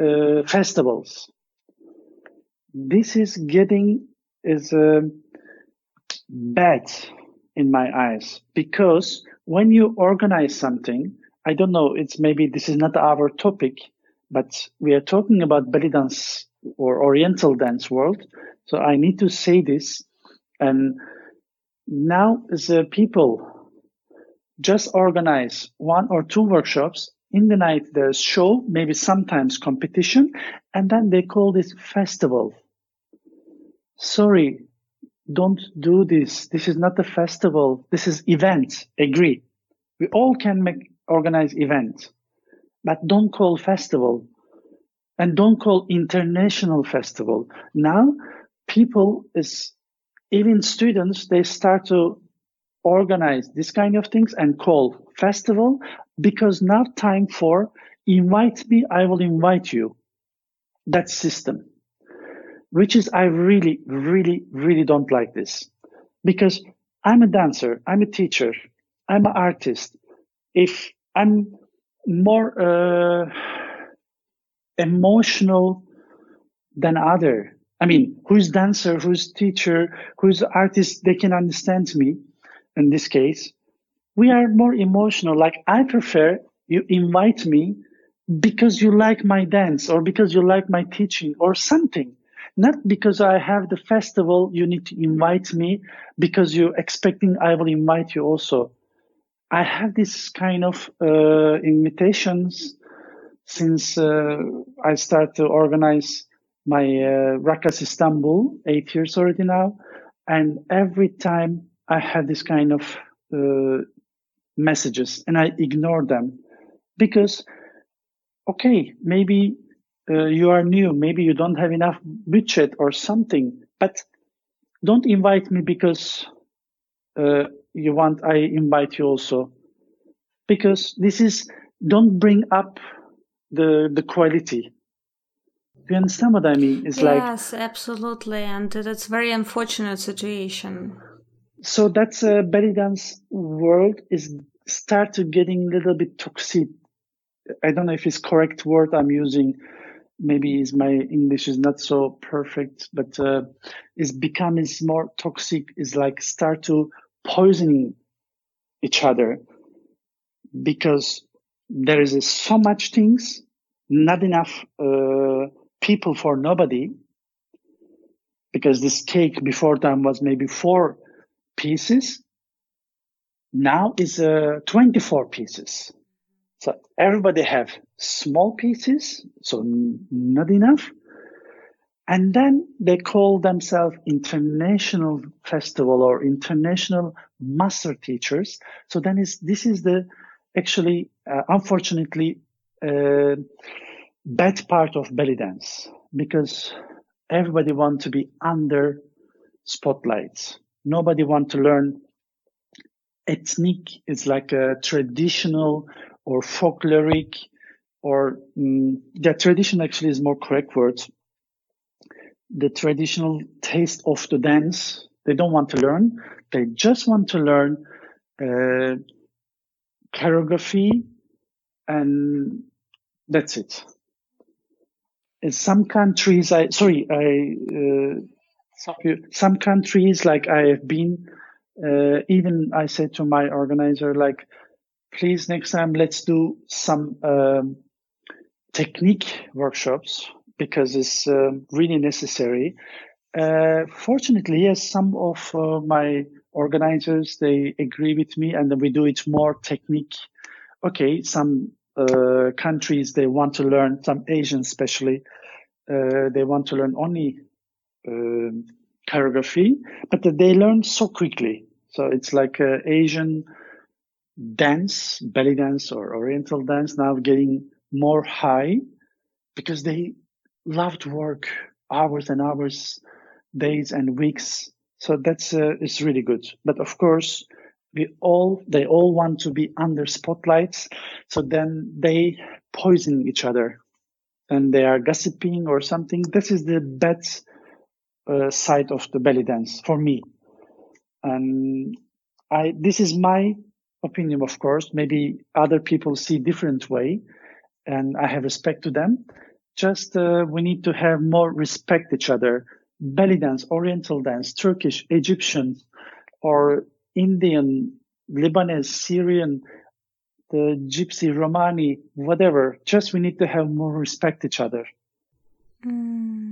uh, festivals. This is getting is uh, bad in my eyes because when you organize something, I don't know, it's maybe this is not our topic, but we are talking about belly dance or oriental dance world. So I need to say this. And now the people just organize one or two workshops. In the night, there's show, maybe sometimes competition, and then they call this festival. Sorry, don't do this. This is not a festival. This is event. Agree. We all can make organize event, but don't call festival and don't call international festival. Now people is even students, they start to organize this kind of things and call festival because now time for invite me, I will invite you. That system which is I really, really, really don't like this because I'm a dancer, I'm a teacher, I'm an artist. If I'm more uh, emotional than other, I mean, who's dancer, who's teacher, who's artist, they can understand me. In this case, we are more emotional. Like I prefer you invite me because you like my dance or because you like my teaching or something not because I have the festival, you need to invite me because you're expecting I will invite you also. I have this kind of uh, invitations since uh, I started to organize my uh, Raks Istanbul, eight years already now. And every time I have this kind of uh, messages and I ignore them because, okay, maybe uh, you are new, maybe you don't have enough budget or something, but don't invite me because uh, you want I invite you also. Because this is, don't bring up the, the quality. Do you understand what I mean? It's yes, like. Yes, absolutely. And that's very unfortunate situation. So that's a belly dance world is start to getting a little bit toxic. I don't know if it's correct word I'm using maybe is my English is not so perfect, but uh, is becoming more toxic. Is like start to poisoning each other because there is so much things, not enough uh, people for nobody. Because this cake before time was maybe four pieces, now is uh, 24 pieces. So everybody have small pieces, so not enough. And then they call themselves international festival or international master teachers. So then is, this is the actually, uh, unfortunately, uh, bad part of belly dance because everybody want to be under spotlights. Nobody want to learn ethnic. It's like a traditional or folkloric or um, the tradition actually is more correct word. The traditional taste of the dance, they don't want to learn. They just want to learn uh, choreography and that's it. In some countries, I, sorry, I, uh, some countries like I have been, uh, even I said to my organizer, like, please next time let's do some um, technique workshops because it's uh, really necessary. Uh, fortunately, yes, some of uh, my organizers they agree with me, and we do it more technique. Okay, some uh, countries they want to learn, some Asians especially, uh, they want to learn only um, choreography, but they learn so quickly. So it's like Asian dance, belly dance or Oriental dance now getting more high because they love to work hours and hours, days and weeks. So that's uh, it's really good. But of course, we all they all want to be under spotlights. So then they poison each other, and they are gossiping or something. This is the bad uh, side of the belly dance for me. And I this is my opinion, of course. Maybe other people see different way, and I have respect to them. Just uh, we need to have more respect each other. Belly dance, Oriental dance, Turkish, Egyptian, or Indian, Lebanese, Syrian, the Gypsy, Romani, whatever. Just we need to have more respect each other. Mm.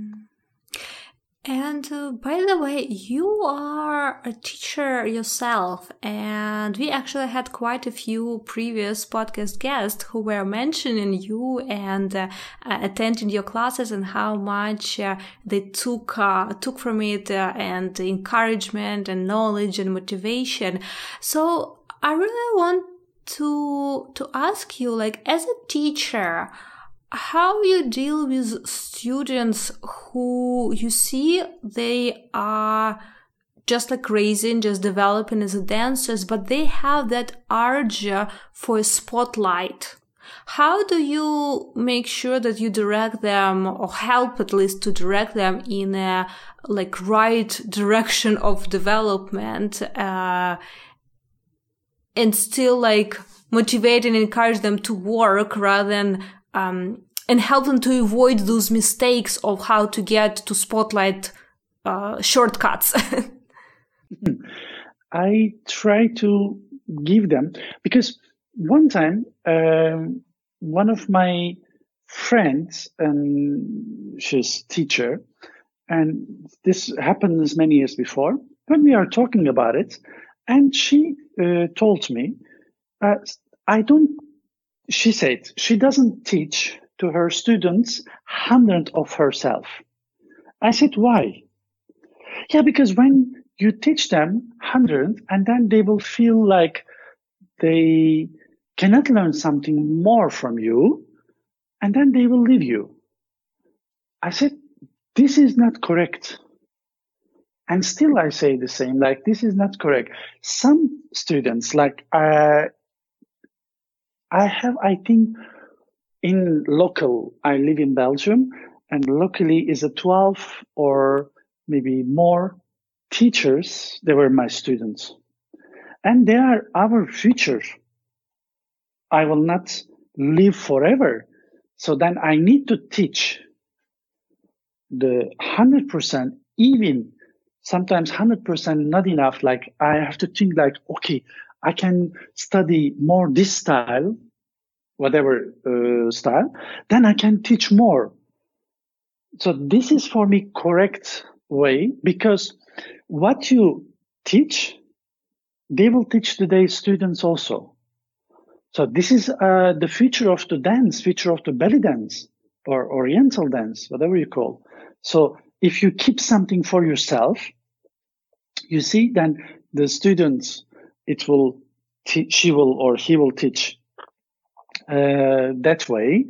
And uh, by the way, you are a teacher yourself, and we actually had quite a few previous podcast guests who were mentioning you and uh, attending your classes and how much uh, they took uh, took from it uh, and encouragement and knowledge and motivation. So I really want to to ask you, like as a teacher how you deal with students who you see they are just like raising, just developing as dancers, but they have that urge for a spotlight. How do you make sure that you direct them or help at least to direct them in a like right direction of development, uh, and still like motivate and encourage them to work rather than um, and help them to avoid those mistakes of how to get to spotlight uh, shortcuts. I try to give them because one time um, one of my friends and she's teacher and this happened as many years before when we are talking about it and she uh, told me uh, i don't she said she doesn't teach to her students hundred of herself. I said, why? Yeah, because when you teach them hundred and then they will feel like they cannot learn something more from you and then they will leave you. I said, this is not correct. And still I say the same, like, this is not correct. Some students, like, uh, I have, I think, in local, I live in Belgium, and locally is a 12 or maybe more teachers. They were my students. And they are our future. I will not live forever. So then I need to teach the 100%, even sometimes 100% not enough. Like I have to think like, okay, I can study more this style, whatever uh, style, then I can teach more. So this is for me correct way because what you teach, they will teach today's students also. So this is uh, the future of the dance, future of the belly dance or oriental dance, whatever you call. So if you keep something for yourself, you see, then the students it will she will or he will teach uh, that way.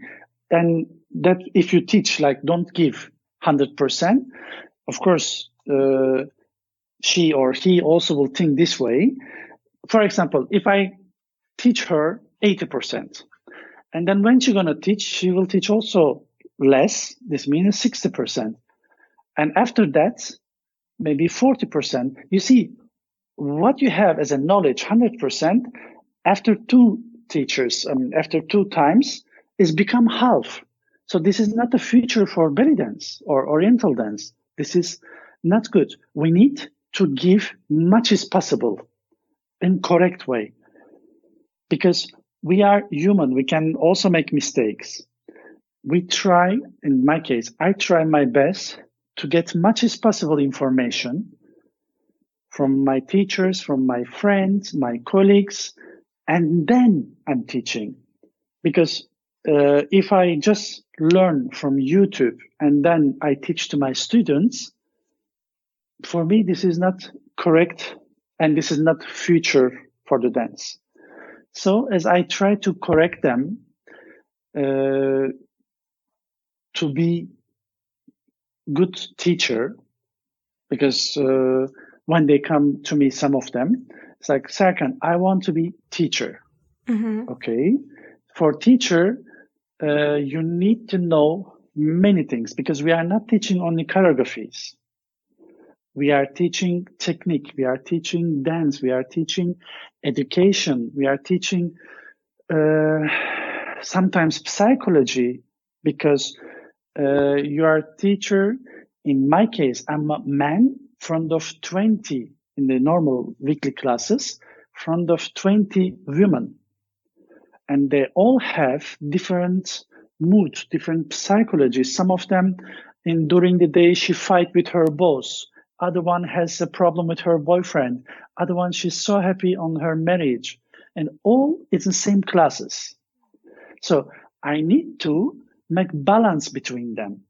Then that if you teach like don't give 100% of course uh, she or he also will think this way. For example if i teach her 80% and then when she's going to teach she will teach also less. This means 60% and after that maybe 40% you see what you have as a knowledge 100% after two teachers I mean, after two times is become half so this is not the future for belly dance or oriental dance this is not good. We need to give much as possible in correct way because we are human. We can also make mistakes. We try, in my case, I try my best to get much as possible information from my teachers, from my friends, my colleagues, and then I'm teaching. Because uh, if I just learn from YouTube and then I teach to my students, for me, this is not correct and this is not future for the dance. So as I try to correct them, uh, to be good teacher, because uh, when they come to me, some of them, it's like, second, I want to be teacher. Mm-hmm. Okay. For teacher, uh, you need to know many things because we are not teaching only choreographies. We are teaching technique. We are teaching dance. We are teaching education. We are teaching uh, sometimes psychology because uh, you are teacher. In my case, I'm a man front of 20 in the normal weekly classes, front of 20 women. And they all have different moods, different psychologies. Some of them in during the day she fight with her boss. Other one has a problem with her boyfriend. Other one she's so happy on her marriage. And all it's the same classes. So I need to make balance between them.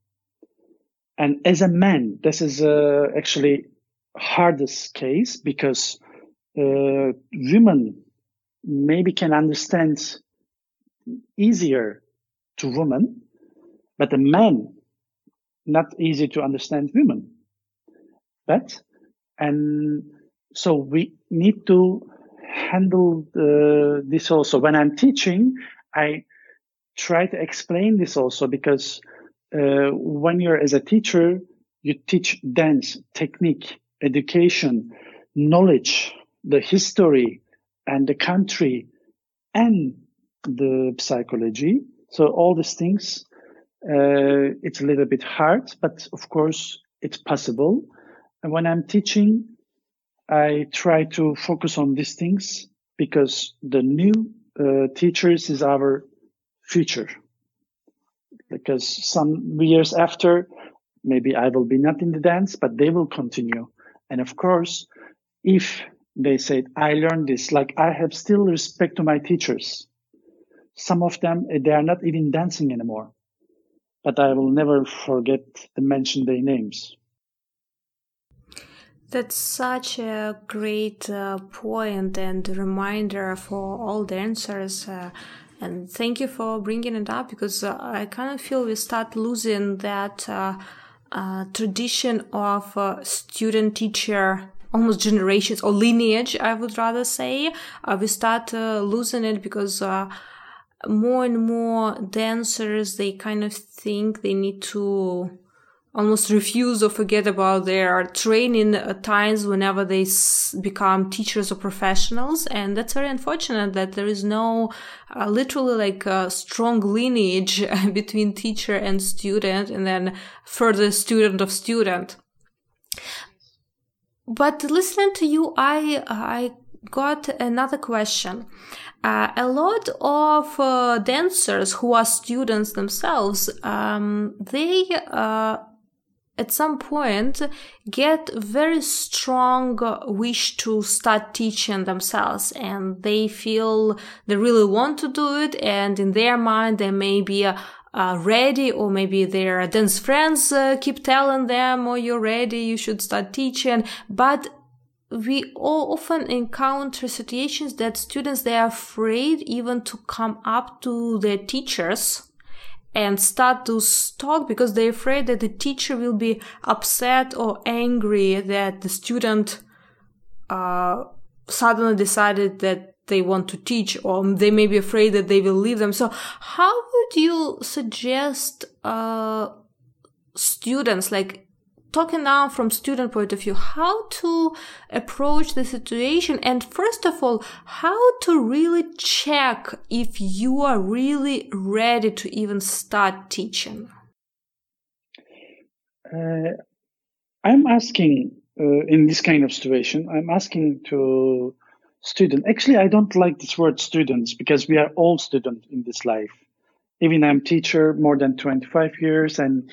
And as a man, this is uh, actually hardest case because uh, women maybe can understand easier to women, but a man not easy to understand women. But and so we need to handle uh, this also. When I'm teaching, I try to explain this also because uh, when you're as a teacher, you teach dance, technique, education, knowledge, the history and the country and the psychology. So all these things, uh, it's a little bit hard, but of course it's possible. And when I'm teaching, I try to focus on these things because the new uh, teachers is our future because some years after, maybe I will be not in the dance, but they will continue. And of course, if they said, I learned this, like I have still respect to my teachers. Some of them, they are not even dancing anymore, but I will never forget to mention their names. That's such a great uh, point and reminder for all dancers uh, and thank you for bringing it up because uh, I kind of feel we start losing that uh, uh, tradition of uh, student teacher almost generations or lineage, I would rather say. Uh, we start uh, losing it because more and more dancers, they kind of think they need to almost refuse or forget about their training times whenever they s- become teachers or professionals. And that's very unfortunate that there is no uh, literally like a strong lineage between teacher and student and then further student of student. But listening to you i i got another question. Uh, a lot of uh, dancers who are students themselves um, they uh, at some point get very strong wish to start teaching themselves and they feel they really want to do it and in their mind they may be uh, uh, ready or maybe their dance friends uh, keep telling them oh you're ready you should start teaching. But we all often encounter situations that students they are afraid even to come up to their teachers and start to talk because they're afraid that the teacher will be upset or angry that the student uh, suddenly decided that they want to teach or they may be afraid that they will leave them. So how would you suggest uh, students like talking now from student point of view how to approach the situation and first of all how to really check if you are really ready to even start teaching uh, I'm asking uh, in this kind of situation, I'm asking to student. Actually, I don't like this word students because we are all students in this life. Even I'm teacher more than 25 years and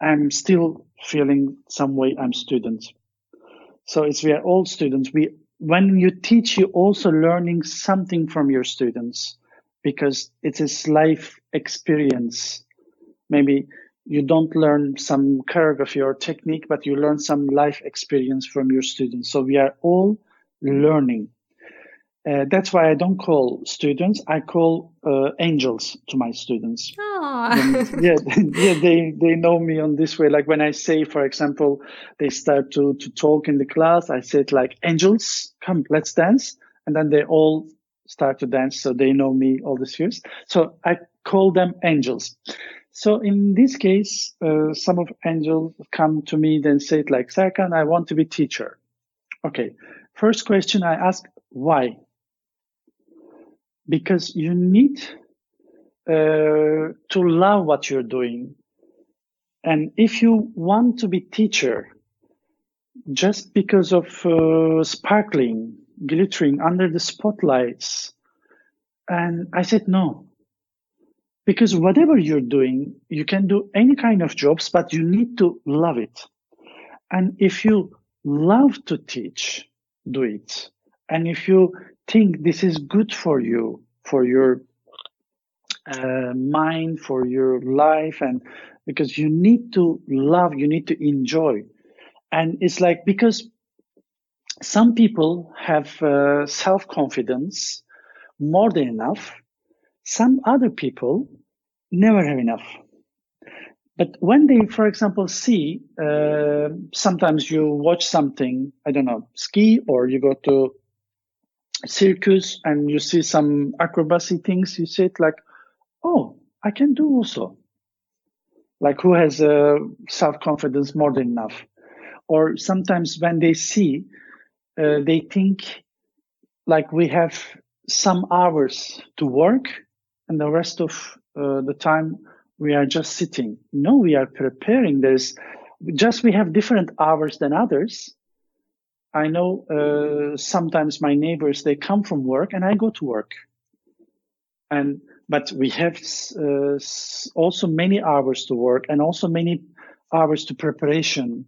I'm still feeling some way I'm students. So it's we are all students. We when you teach, you also learning something from your students because it is life experience. Maybe you don't learn some choreography or technique, but you learn some life experience from your students. So we are all learning. Uh, that's why I don't call students. I call uh, angels to my students. yeah, yeah, they they know me on this way. Like when I say, for example, they start to to talk in the class, I said like, "Angels, come, let's dance," and then they all start to dance, so they know me all these years. So I call them angels. So in this case, uh, some of angels come to me then say it like, "Serkan, I want to be teacher." Okay, first question I ask, why? Because you need uh, to love what you're doing. And if you want to be teacher, just because of uh, sparkling, glittering under the spotlights, and I said no, because whatever you're doing, you can do any kind of jobs, but you need to love it. And if you love to teach, do it. And if you think this is good for you, for your uh, mind, for your life, and because you need to love, you need to enjoy. And it's like because some people have uh, self confidence more than enough, some other people never have enough. But when they, for example, see, uh, sometimes you watch something, I don't know, ski, or you go to circus and you see some acrobacy things, you say it like, oh, I can do also. Like who has uh, self confidence more than enough? Or sometimes when they see, uh, they think like we have some hours to work and the rest of uh, the time we are just sitting. No, we are preparing. There's just we have different hours than others I know uh, sometimes my neighbors they come from work and I go to work, and but we have uh, also many hours to work and also many hours to preparation.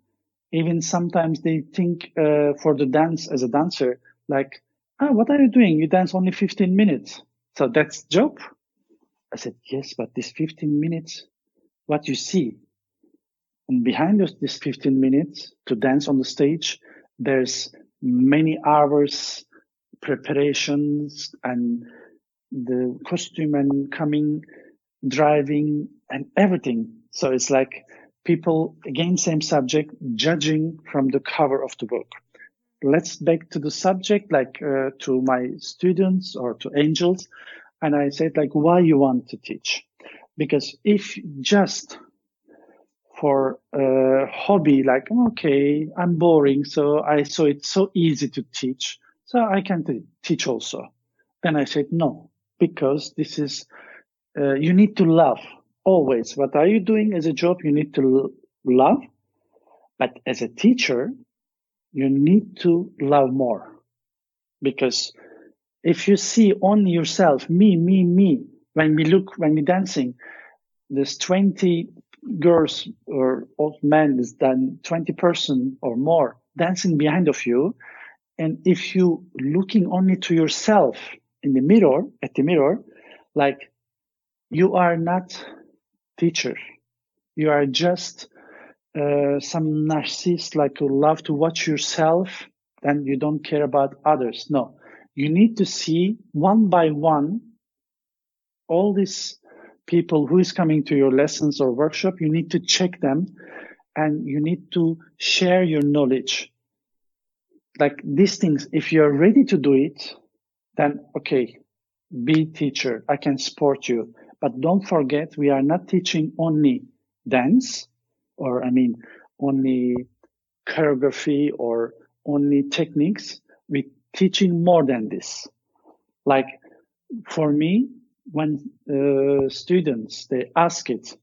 Even sometimes they think uh, for the dance as a dancer, like, ah, what are you doing? You dance only 15 minutes, so that's job. I said yes, but this 15 minutes, what you see, and behind us, this 15 minutes to dance on the stage there's many hours preparations and the costume and coming, driving and everything. So it's like people, again, same subject, judging from the cover of the book. Let's back to the subject, like uh, to my students or to angels. And I said, like, why you want to teach? Because if just for a hobby like okay i'm boring so i saw it so easy to teach so i can t- teach also. Then i said no because this is uh, you need to love always. What are you doing as a job? You need to l- love but as a teacher you need to love more. Because if you see only yourself me me me when we look when we're dancing there's 20 girls or old men is than 20 person or more dancing behind of you. And if you looking only to yourself in the mirror at the mirror like you are not teacher. You are just uh, some narcissist like who love to watch yourself and you don't care about others. No. You need to see one by one all these people who is coming to your lessons or workshop, you need to check them and you need to share your knowledge. Like these things, if you're ready to do it, then okay, be teacher. I can support you. But don't forget, we are not teaching only dance or, I mean, only choreography or only techniques. We're teaching more than this. Like for me, when uh, students they ask it,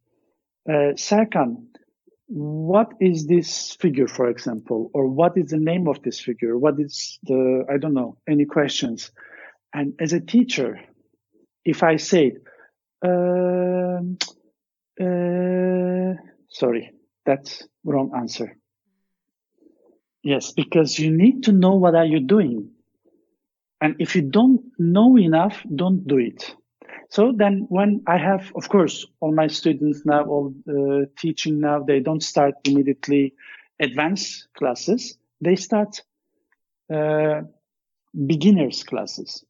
uh, what is this figure, for example, or what is the name of this figure? What is the, I don't know, any questions? And as a teacher, if I say, uh, uh, sorry, that's wrong answer. Yes, because you need to know what are you doing. And if you don't know enough, don't do it. So then when I have, of course, all my students now, all uh, teaching now, they don't start immediately advanced classes. They start uh, beginners classes.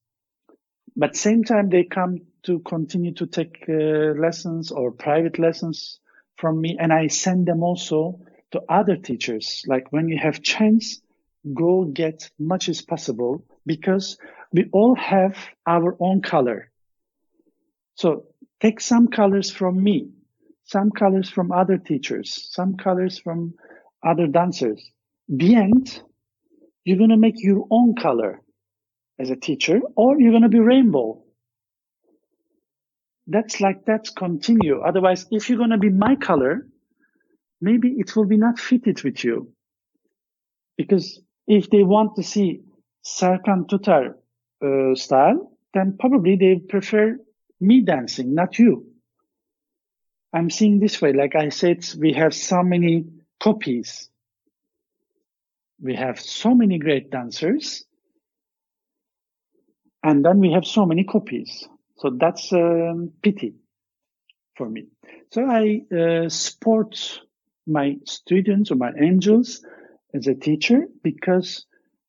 But same time, they come to continue to take uh, lessons or private lessons from me. And I send them also to other teachers. Like when you have chance, go get much as possible because we all have our own color so take some colors from me, some colors from other teachers, some colors from other dancers. The end, you're going to make your own color as a teacher, or you're going to be rainbow. That's like that's continue. Otherwise, if you're going to be my color, maybe it will be not fitted with you. Because if they want to see Serkan Tutar uh, style, then probably they prefer me dancing, not you. I'm seeing this way. Like I said, we have so many copies. We have so many great dancers. And then we have so many copies. So that's a um, pity for me. So I uh, support my students or my angels as a teacher because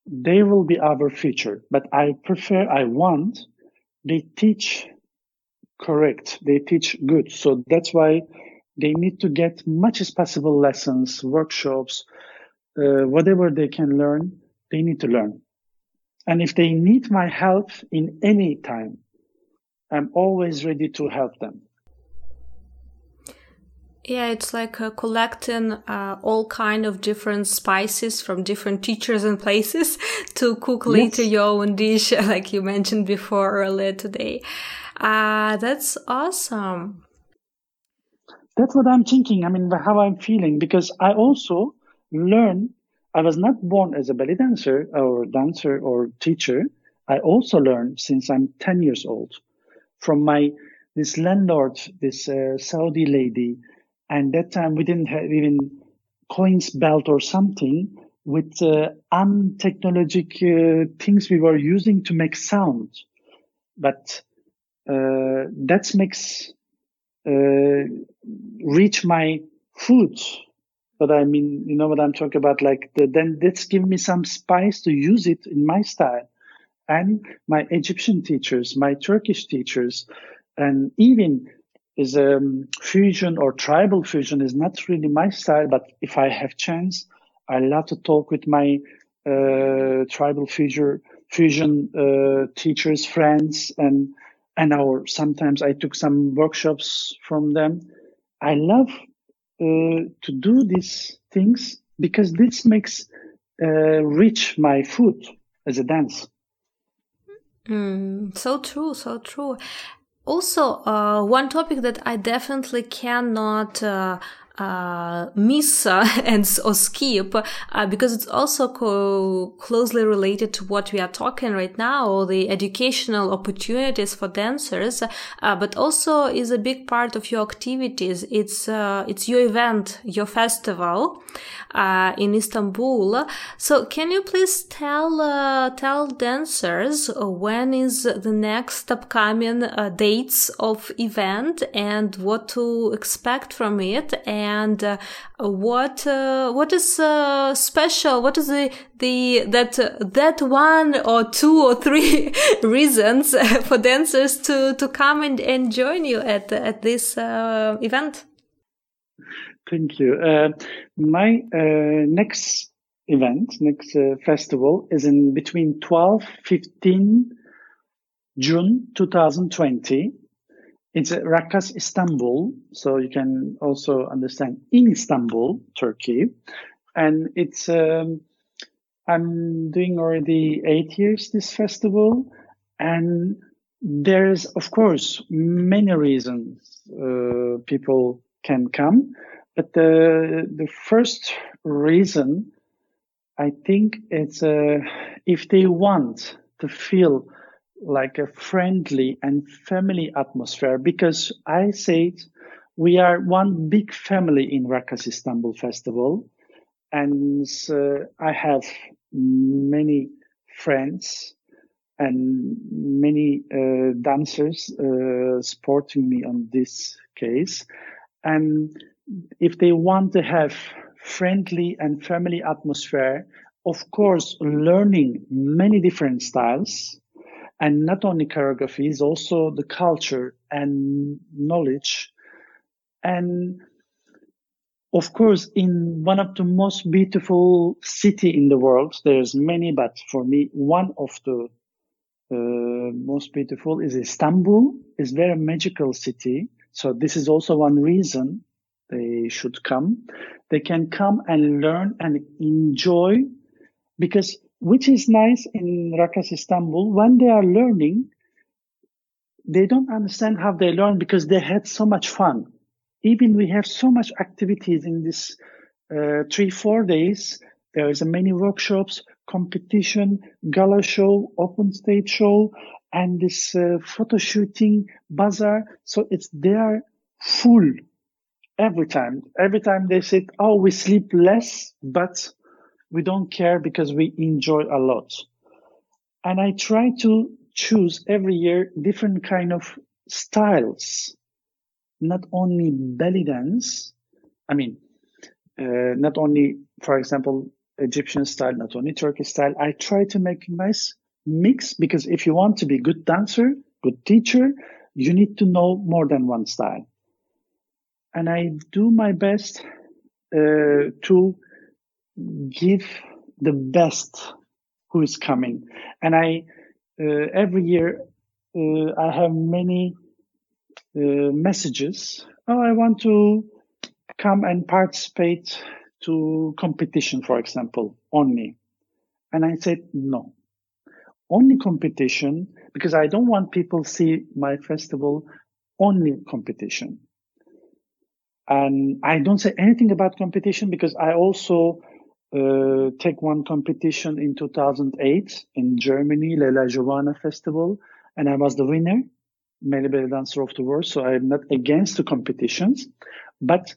they will be our future. But I prefer, I want they teach Correct. They teach good. So that's why they need to get much as possible lessons, workshops, uh, whatever they can learn, they need to learn. And if they need my help in any time, I'm always ready to help them. Yeah, it's like uh, collecting uh, all kind of different spices from different teachers and places to cook later your own dish, like you mentioned before earlier today. Uh, that's awesome. That's what I'm thinking. I mean, how I'm feeling because I also learn. I was not born as a belly dancer or dancer or teacher. I also learned since I'm 10 years old from my this landlord, this uh, Saudi lady, and that time we didn't have even coins belt or something with uh, untechnologic uh, things we were using to make sound. But that makes uh, reach my food. But I mean, you know what I'm talking about? Like the, then that's give me some spice to use it in my style. And my Egyptian teachers, my Turkish teachers, and even is a um, fusion or tribal fusion is not really my style. But if I have chance, I love to talk with my uh, tribal fusion fusion uh, teachers, friends, and and our sometimes I took some workshops from them. I love uh, to do these things because this makes uh, rich my food as a dance. Mm, so true, so true. Also, uh, one topic that I definitely cannot uh, uh, miss uh, and or skip uh, because it's also co- closely related to what we are talking right now, the educational opportunities for dancers, uh, but also is a big part of your activities. It's uh, it's your event, your festival uh, in Istanbul. So can you please tell tell dancers when is the next upcoming dates of event and what to expect from it? And and uh, what uh, what is uh, special? What is the the that that one or two or three reasons for dancers to to come and, and join you at at this uh, event? Thank you. Uh, my uh, next event, next festival, is in between 12, 15 June 2020 it's Raks Istanbul, so you can also understand in Istanbul, Turkey, and it's um, I'm doing already eight years this festival, and there's of course many reasons uh, people can come, but the the first reason I think it's uh, if they want to feel like a friendly and family atmosphere, because I said we are one big family in Raks Istanbul Festival, and uh, I have many friends and many uh, dancers uh, supporting me on this case. And if they want to have friendly and family atmosphere, of course, learning many different styles and not only choreography, is also the culture and knowledge. And of course, in one of the most beautiful city in the world, there's many, but for me, one of the uh, most beautiful is Istanbul. It's very magical city. So this is also one reason they should come. They can come and learn and enjoy because which is nice in Raks Istanbul when they are learning, they don't understand how they learn because they had so much fun. Even we have so much activities in this uh, three, four days. There is a many workshops, competition, gala show, open stage show, and this uh, photo shooting bazaar. So it's they are full every time. Every time they said, "Oh, we sleep less, but we don't care because we enjoy a lot." And I try to choose every year different kind of styles, not only belly dance. I mean, uh, not only, for example, Egyptian style, not only Turkish style. I try to make a nice mix because if you want to be good dancer, good teacher, you need to know more than one style and I do my best uh, to give the best who is coming. And I uh, every year uh, I have many uh, messages. Oh, I want to come and participate to competition, for example, only. And I said no, only competition because I don't want people see my festival only competition. And I don't say anything about competition because I also uh, take one competition in 2008 in Germany, Leyla Jouvana Festival, and I was the winner, male belly dancer of the world. So I'm not against the competitions, but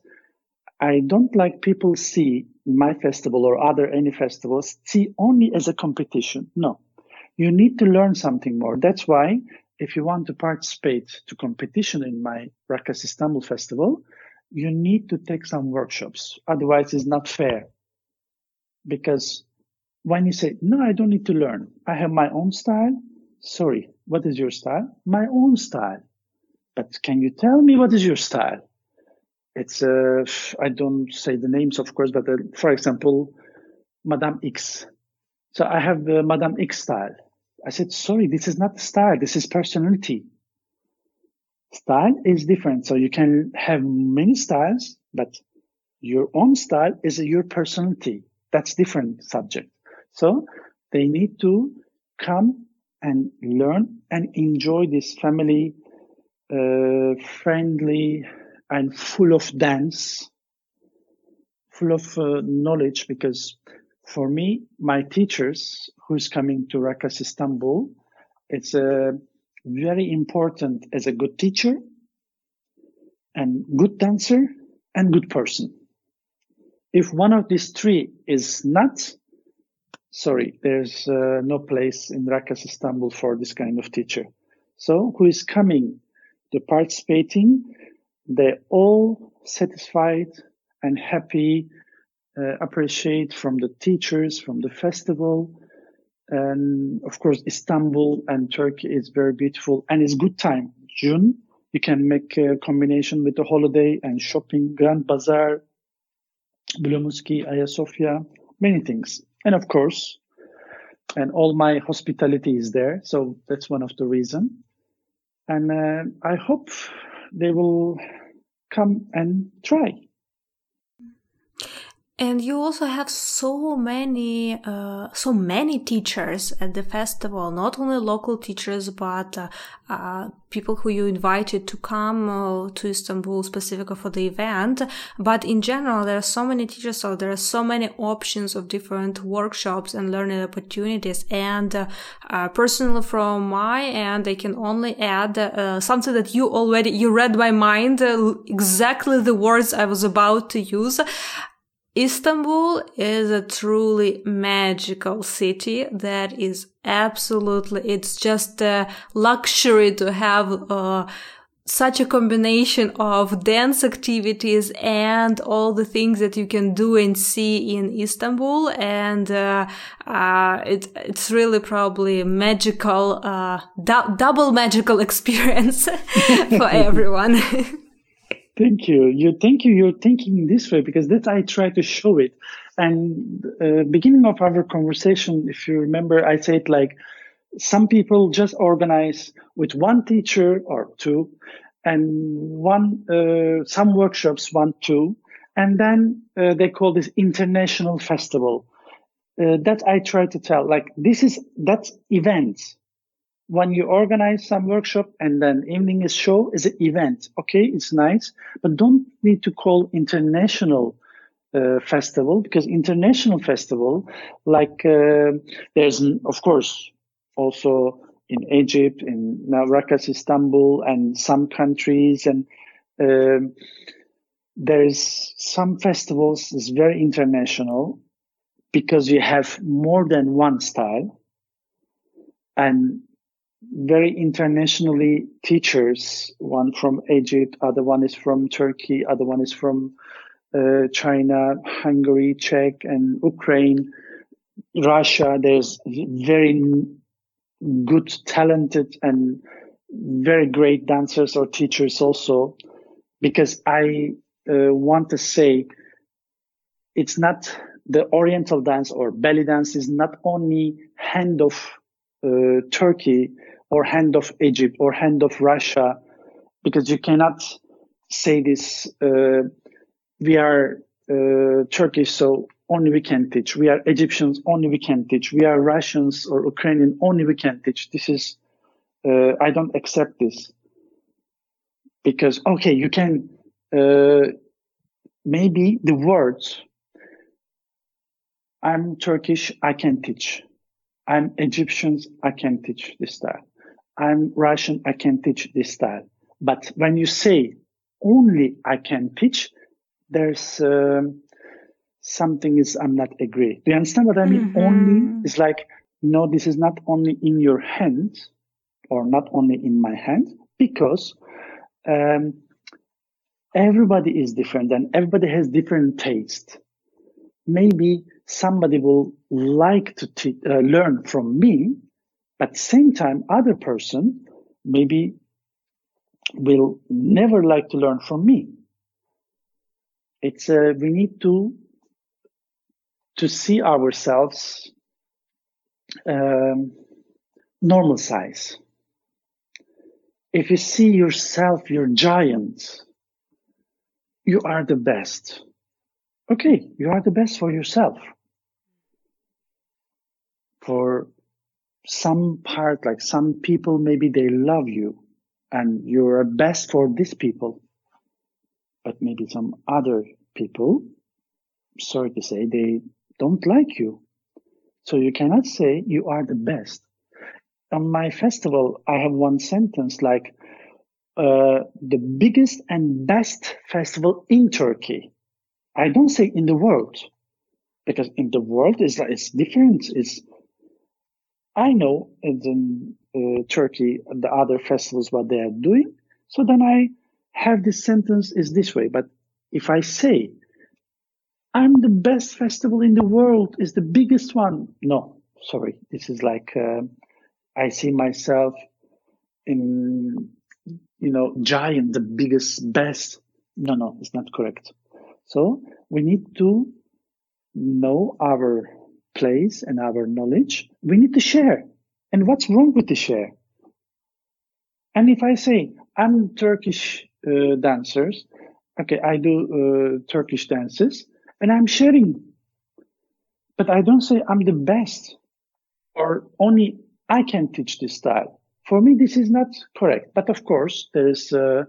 I don't like people see my festival or other any festivals see only as a competition. No, you need to learn something more. That's why if you want to participate to competition in my Raks Istanbul festival, you need to take some workshops. Otherwise, it's not fair. Because when you say, no, I don't need to learn. I have my own style. Sorry, what is your style? My own style. But can you tell me what is your style? It's, uh, I don't say the names, of course, but uh, for example, Madame X. So I have the Madame X style. I said, sorry, this is not style. This is personality style is different. So you can have many styles, but your own style is your personality. That's different subject. So they need to come and learn and enjoy this family uh, friendly and full of dance, full of uh, knowledge. Because for me, my teachers who's coming to Raks Istanbul, it's a very important as a good teacher and good dancer and good person. If one of these three is not, sorry, there's uh, no place in Raks Istanbul for this kind of teacher. So who is coming to participating, they're all satisfied and happy, uh, appreciate from the teachers, from the festival, and of course, Istanbul and Turkey is very beautiful and it's good time. June, you can make a combination with the holiday and shopping, Grand Bazaar, Blue Mosque, Ayasofya, many things. And of course, and all my hospitality is there. So that's one of the reason. And uh, I hope they will come and try. And you also have so many, uh, so many teachers at the festival, not only local teachers, but uh, uh, people who you invited to come uh, to Istanbul specifically for the event. But in general, there are so many teachers, so there are so many options of different workshops and learning opportunities. And uh, uh, personally, from my end, I can only add something that you already, you read my mind, exactly the words I was about to use. Istanbul is a truly magical city that is absolutely, it's just a luxury to have uh, such a combination of dance activities and all the things that you can do and see in Istanbul. And uh, uh, it, it's really probably a magical, uh, du- double magical experience for everyone. Thank you. You thank you. You're thinking this way because that I try to show it. And uh, beginning of our conversation, if you remember, I said like some people just organize with one teacher or two, and one uh, some workshops one two, and then uh, they call this international festival. Uh, that I try to tell like this is that events when you organize some workshop and then evening is show is an event okay? It's nice. But don't need to call international uh, festival because international festival like uh, there's of course also in egypt in Raks istanbul and some countries and uh, there's some festivals is very international because you have more than one style. And very internationally teachers. One from Egypt, other one is from Turkey, other one is from uh, China, Hungary, Czech, and Ukraine, Russia. There's very good, talented, and very great dancers or teachers also, because I uh, want to say it's not the Oriental dance or belly dance is not only hand of uh, Turkey or hand of Egypt or hand of Russia, because you cannot say this. Uh, we are uh, Turkish, so only we can teach. We are Egyptians, only we can teach. We are Russians or Ukrainian, only we can teach. This is, uh, I don't accept this. Because, okay, you can, uh, maybe the words, I'm Turkish, I can teach. I'm Egyptians, I can teach this style. I'm Russian, I can teach this style. But when you say only I can teach, there's um, something is I'm not agree. Do you understand what I mean? Mm-hmm. Only is like no, this is not only in your hands or not only in my hands because um, everybody is different and everybody has different taste. Maybe somebody will like to te- uh, learn from me at the same time, other person maybe will never like to learn from me. It's uh, we need to to see ourselves um, normal size. If you see yourself, your giant, you are the best. Okay, you are the best for yourself. For some part, like some people, maybe they love you and you're best for these people. But maybe some other people, sorry to say, they don't like you. So you cannot say you are the best. On my festival, I have one sentence like, uh, the biggest and best festival in Turkey. I don't say in the world because in the world is it's different. It's I know in uh, Turkey the other festivals what they are doing. So then I have this sentence is this way. But if I say I'm the best festival in the world, is the biggest one, no, sorry, this is like uh, I see myself in you know giant, the biggest, best. No, no, it's not correct. So we need to know our place and our knowledge, we need to share. And what's wrong with the share? And if I say I'm Turkish uh, dancers, okay, I do uh, Turkish dances, and I'm sharing. But I don't say I'm the best or only I can teach this style. For me, this is not correct. But of course, there is uh,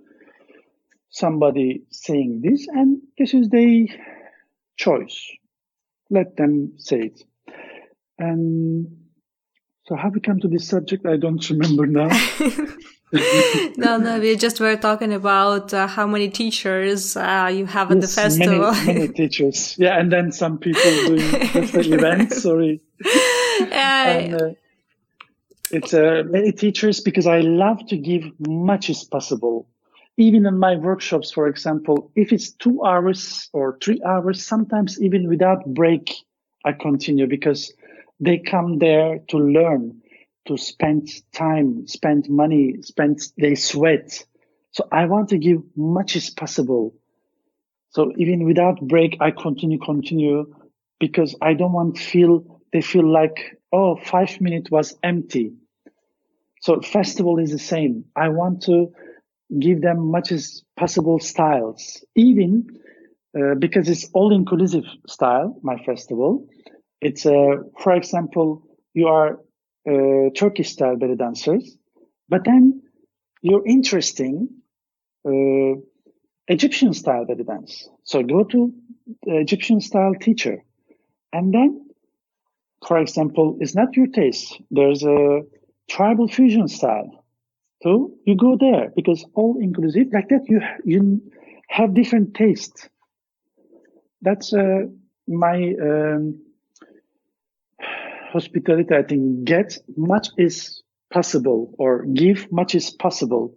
somebody saying this, and this is their choice. Let them say it. And so, how we come to this subject, I don't remember now. no, no, we just were talking about uh, how many teachers uh, you have at yes, the festival. Many, many teachers. Yeah, and then some people doing the events. Sorry. and, uh, it's uh, many teachers because I love to give much as possible. Even in my workshops, for example, if it's two hours or three hours, sometimes even without break, I continue because they come there to learn to spend time, spend money, spend they sweat. So I want to give much as possible. So even without break, I continue, continue because I don't want feel, they feel like, oh, five minutes was empty. So festival is the same. I want to give them much as possible styles, even uh, because it's all inclusive style, my festival. It's, uh, for example, you are uh, Turkish style belly dancers, but then you're interesting uh, Egyptian style belly dance. So go to Egyptian style teacher, and then, for example, it's not your taste. There's a tribal fusion style. So you go there because all inclusive like that. You you have different tastes. That's uh, my um, hospitality, I think, get much is possible or give much is possible.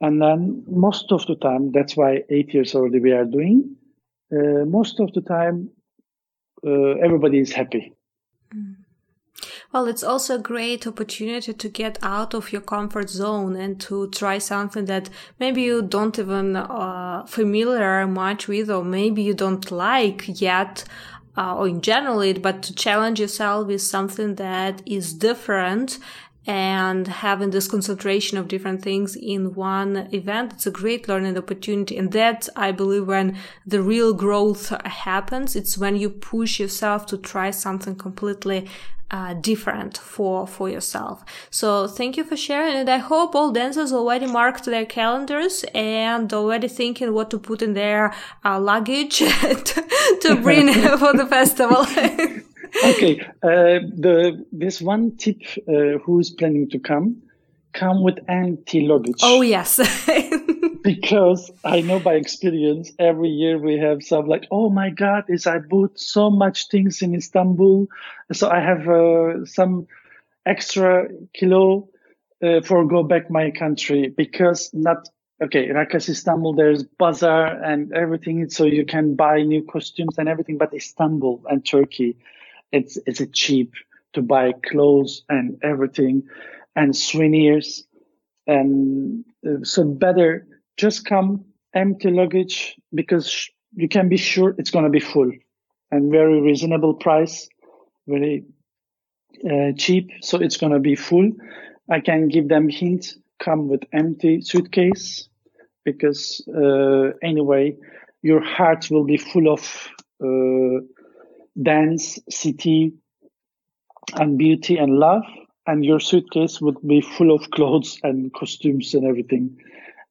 And then most of the time, that's why eight years already we are doing. Uh, most of the time, uh, everybody is happy. Mm. Well, it's also a great opportunity to get out of your comfort zone and to try something that maybe you don't even uh, familiar much with, or maybe you don't like yet uh, or in general it, but to challenge yourself with something that is different and having this concentration of different things in one event it's a great learning opportunity. And that i believe when the real growth happens it's when you push yourself to try something completely uh, different for for yourself. So thank you for sharing, and I hope all dancers already marked their calendars and already thinking what to put in their uh, luggage to, to bring for the festival. okay, uh, the this one tip uh, who's planning to come come with empty luggage. Oh yes. because I know by experience, every year we have some like, oh my God, is I bought so much things in Istanbul, so I have uh, some extra kilo uh, for go back my country because not okay. Raks Istanbul, there's bazaar and everything, so you can buy new costumes and everything. But Istanbul and Turkey, it's it's a cheap to buy clothes and everything and souvenirs and uh, so better just come empty luggage because you can be sure it's going to be full and very reasonable price, very uh, cheap. So it's going to be full. I can give them hint, come with empty suitcase because uh, anyway, your heart will be full of uh, dance, city, and beauty and love. And your suitcase would be full of clothes and costumes and everything.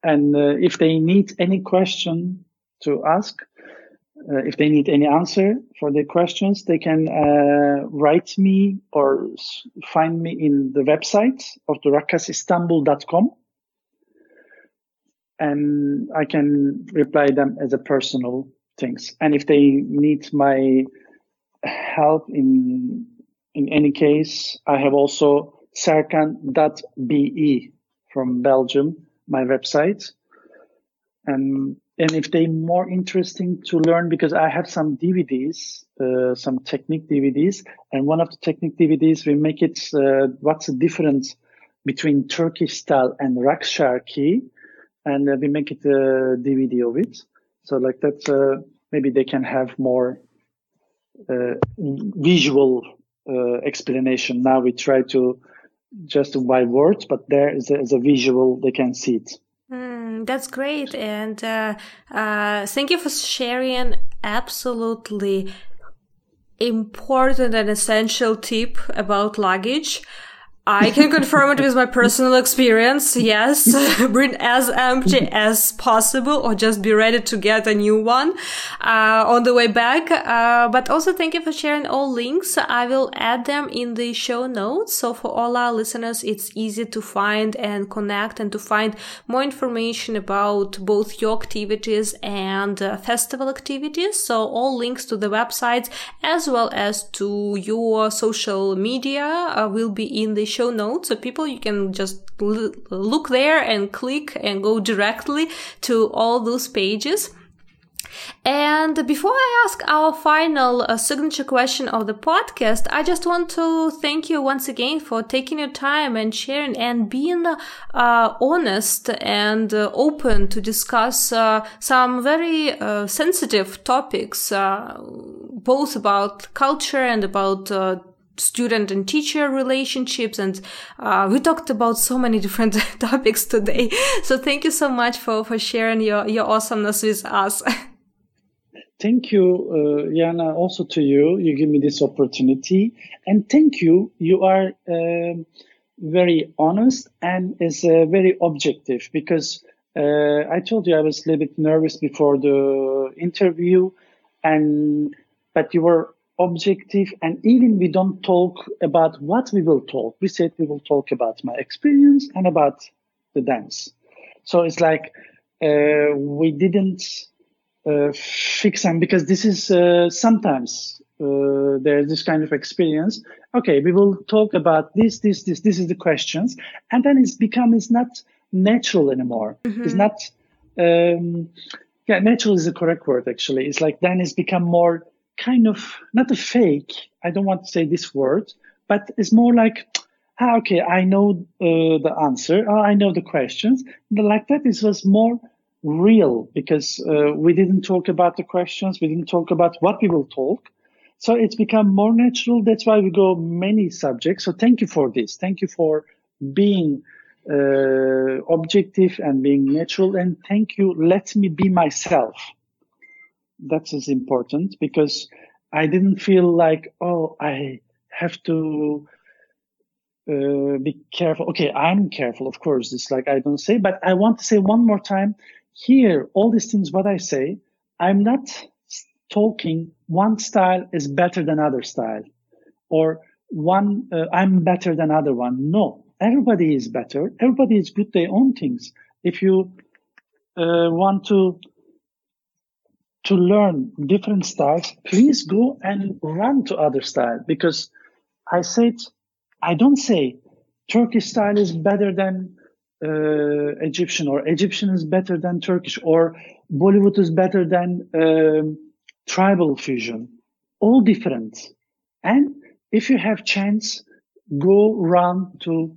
And uh, if they need any question to ask, uh, if they need any answer for their questions, they can uh, write me or find me in the website of the raksistanbul.com. And I can reply them as a personal things. And if they need my help in in any case, I have also serkan.be from Belgium my website. And and if they more interesting to learn because I have some DVDs, uh, some technique DVDs, and one of the technique DVDs we make it uh, what's the difference between Turkish style and Raks Sharqi, and uh, we make it a DVD of it. So like that, uh, maybe they can have more uh, visual uh, explanation. Now we try to just by words, but there is a, is a visual, they can see it. Mm, that's great. And uh, uh, thank you for sharing absolutely important and essential tip about luggage. I can confirm it with my personal experience. Yes, bring as empty as possible or just be ready to get a new one uh, on the way back. Uh, but also thank you for sharing all links. I will add them in the show notes. So for all our listeners, it's easy to find and connect and to find more information about both your activities and uh, festival activities. So all links to the websites as well as to your social media uh, will be in the show notes. So people, you can just l- look there and click and go directly to all those pages. And before I ask our final uh, signature question of the podcast, I just want to thank you once again for taking your time and sharing and being uh, honest and uh, open to discuss uh, some very uh, sensitive topics, uh, both about culture and about student and teacher relationships and uh, we talked about so many different topics today. So thank you so much for for sharing your your awesomeness with us. Thank you uh, jana also to you. You give me this opportunity. And thank you. You are uh, very honest and is uh, very objective because uh, i told you i was a little bit nervous before the interview and but you were objective and even we don't talk about what we will talk. We said we will talk about my experience and about the dance. So it's like uh, we didn't uh, fix them because this is uh, sometimes uh, there's this kind of experience. Okay we will talk about this this this this is the questions and then it's become it's not natural anymore. Mm-hmm. it's not um, yeah natural is the correct word actually. It's like then it's become more kind of not a fake. I don't want to say this word, but it's more like, ah, okay, I know uh, the answer. Oh, I know the questions. Like that, it was more real because uh, we didn't talk about the questions. We didn't talk about what we will talk. So it's become more natural. That's why we go many subjects. So thank you for this. Thank you for being uh, objective and being natural. And thank you. Let me be myself that is as important because I didn't feel like, oh, I have to uh, be careful. Okay, I'm careful, of course. It's like I don't say, but I want to say one more time here, all these things, what I say, I'm not talking one style is better than other style or one, uh, I'm better than other one. No, everybody is better. Everybody is good their own things. If you uh, want to to learn different styles, please go and run to other style because I said, I don't say Turkish style is better than uh, Egyptian or Egyptian is better than Turkish or Bollywood is better than um, tribal fusion. All different. And if you have chance, go run to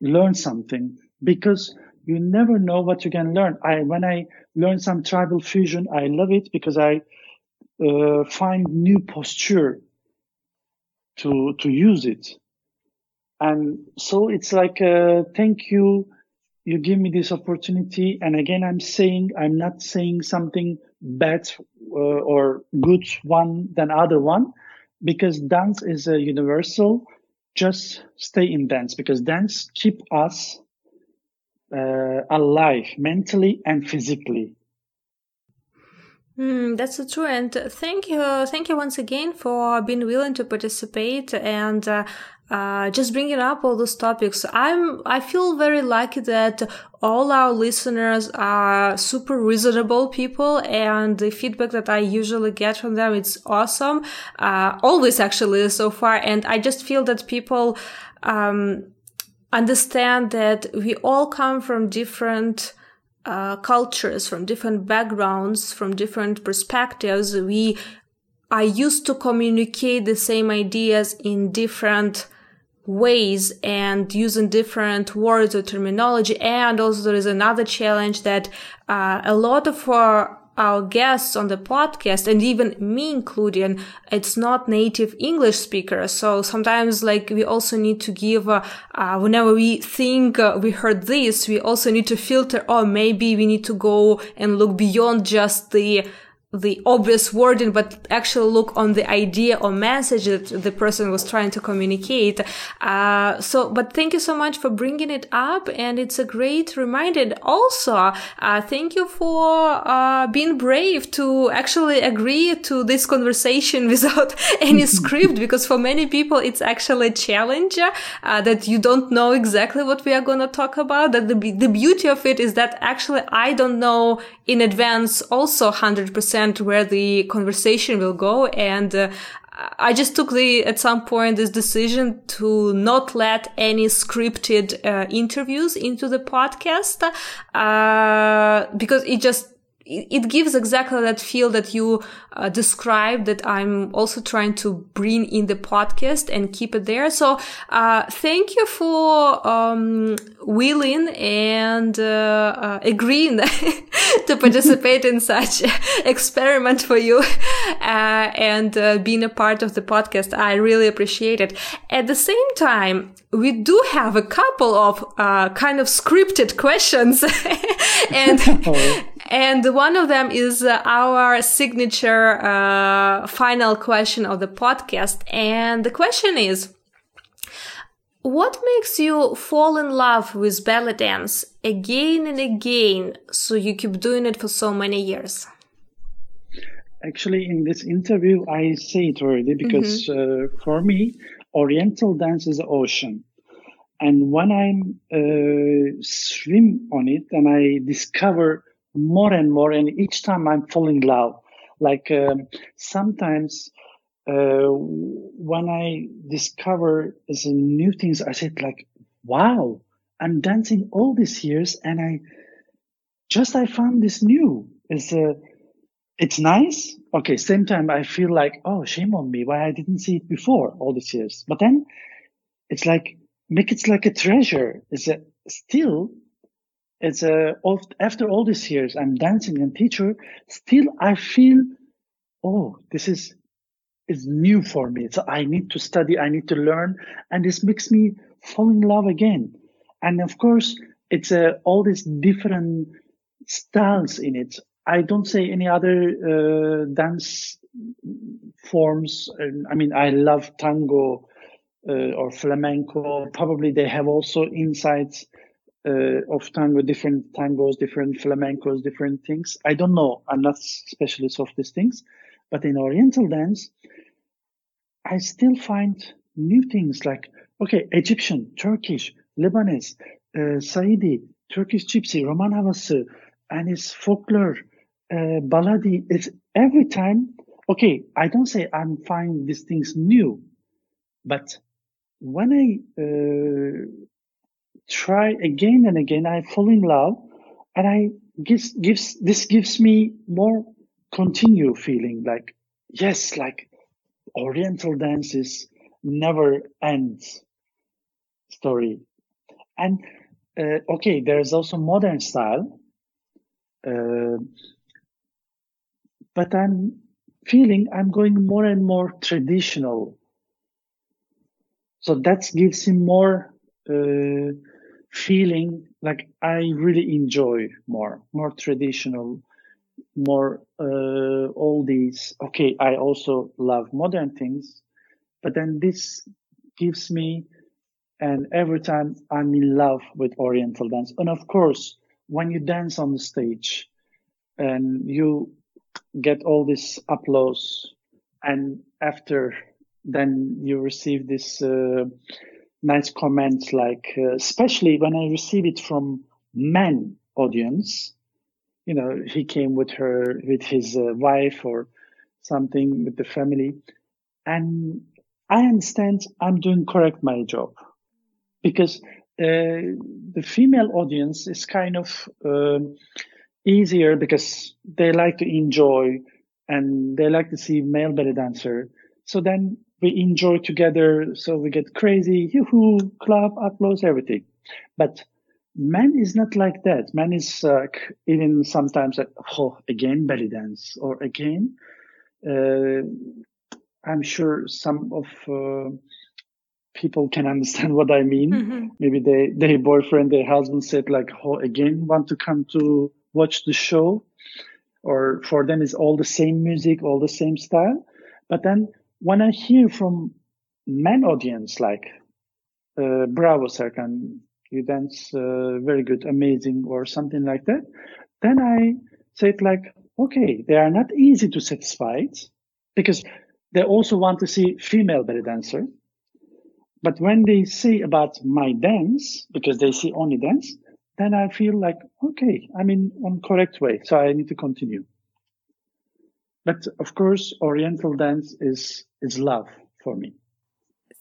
learn something because you never know what you can learn. I, when I learn some tribal fusion, I love it because I uh, find new posture to, to use it. And so it's like, uh, thank you. You give me this opportunity. And again, I'm saying, I'm not saying something bad uh, or good one than other one because dance is a universal. Just stay in dance because dance keep us uh, alive mentally and physically. Mm, that's so true, and thank you, thank you once again for being willing to participate and uh, uh, just bringing up all those topics. I'm, I feel very lucky that all our listeners are super reasonable people, and the feedback that I usually get from them it's awesome, uh, always actually so far, and I just feel that people. Um, understand that we all come from different uh, cultures, from different backgrounds, from different perspectives. We are used to communicate the same ideas in different ways and using different words or terminology. And also there is another challenge that uh, a lot of our our guests on the podcast and even me including it's not native english speakers so sometimes like we also need to give uh, uh, whenever we think uh, we heard this we also need to filter oh maybe we need to go and look beyond just the the obvious wording, but actually look on the idea or message that the person was trying to communicate. Uh, so, but thank you so much for bringing it up. And it's a great reminder. Also, uh, thank you for uh, being brave to actually agree to this conversation without any script, because for many people, it's actually a challenge uh, that you don't know exactly what we are going to talk about. That the, the beauty of it is that actually I don't know in advance also 100% where the conversation will go. And uh, I just took the, at some point, this decision to not let any scripted uh, interviews into the podcast, uh, because it just, it gives exactly that feel that you uh, described that I'm also trying to bring in the podcast and keep it there. So, uh, thank you for, um, willing and, uh, uh agreeing to participate in such experiment for you, uh, and uh, being a part of the podcast. I really appreciate it. At the same time, we do have a couple of, kind of scripted questions and. And one of them is uh, our signature uh, final question of the podcast. And the question is, what makes you fall in love with belly dance again and again so you keep doing it for so many years? Actually, in this interview, I say it already because mm-hmm. uh, for me, Oriental dance is the ocean. And when I uh, swim on it and I discover more and more, and each time I'm falling in love. Like um, sometimes uh, when I discover some new things, I said like, "Wow, I'm dancing all these years, and I just I found this new. It's uh, it's nice. Okay, same time I feel like, oh, shame on me, why I didn't see it before all these years. But then it's like make it like a treasure. It's a, still it's a after all these years I'm dancing and teacher, still I feel, oh, this is is new for me. So I need to study, I need to learn, and this makes me fall in love again. And of course, it's uh, all these different styles in it. I don't say any other uh, dance forms. I mean, I love tango uh, or flamenco. Probably they have also insights uh, of tango, different tangos, different flamencos, different things. I don't know. I'm not specialist of these things, but in Oriental dance, I still find new things like okay, Egyptian, Turkish, Lebanese, uh, Saidi, Turkish gypsy, Roman havası, and it's folklore, uh, baladi. It's every time. Okay, I don't say I'm finding these things new, but when I uh, try again and again. I fall in love and I gives, gives, this gives me more continue feeling like, yes, like Oriental dances never ends story. And, uh, okay, there's also modern style. Uh, but I'm feeling I'm going more and more traditional. So that gives him more uh, feeling like I really enjoy more, more traditional, more uh, all these. Okay, I also love modern things, but then this gives me, and every time I'm in love with Oriental dance. And of course, when you dance on the stage and you get all this applause, and after then you receive this. Uh, nice comments like, uh, especially when I receive it from men audience, you know, he came with her, with his uh, wife or something with the family. And I understand I'm doing correct my job because uh, the female audience is kind of uh, easier because they like to enjoy and they like to see male belly dancer. So then we enjoy together. So we get crazy, yoo-hoo, clap, applause, everything. But man is not like that. Man is uh, even sometimes like, oh, again belly dance or again. Uh, I'm sure some of uh, people can understand what I mean. Mm-hmm. Maybe they, their boyfriend, their husband said like, oh, again, want to come to watch the show or for them is all the same music, all the same style. But then when I hear from men audience like uh, bravo Serkan, you dance uh, very good, amazing, or something like that, then I say it like, okay, they are not easy to satisfy because they also want to see female belly dancer. But when they say about my dance, because they see only dance, then I feel like, okay, I'm in on correct way. So I need to continue. But of course, Oriental dance is, is love for me.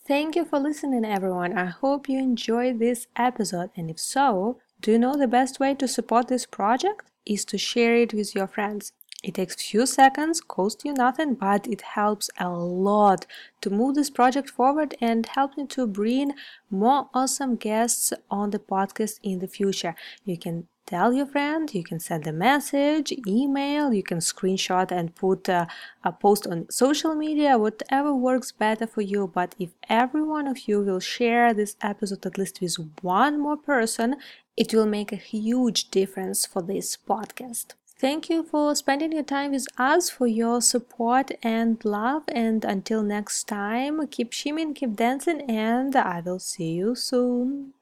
Thank you for listening, everyone. I hope you enjoyed this episode. And if so, do you know the best way to support this project? Is to share it with your friends. It takes few seconds, costs you nothing, but it helps a lot to move this project forward and help me to bring more awesome guests on the podcast in the future. You can tell your friend, you can send a message, email, you can screenshot and put a, a, post on social media, whatever works better for you. But if every one of you will share this episode at least with one more person, it will make a huge difference for this podcast. Thank you for spending your time with us, for your support and love. And until next time, keep shimming, keep dancing, and I will see you soon.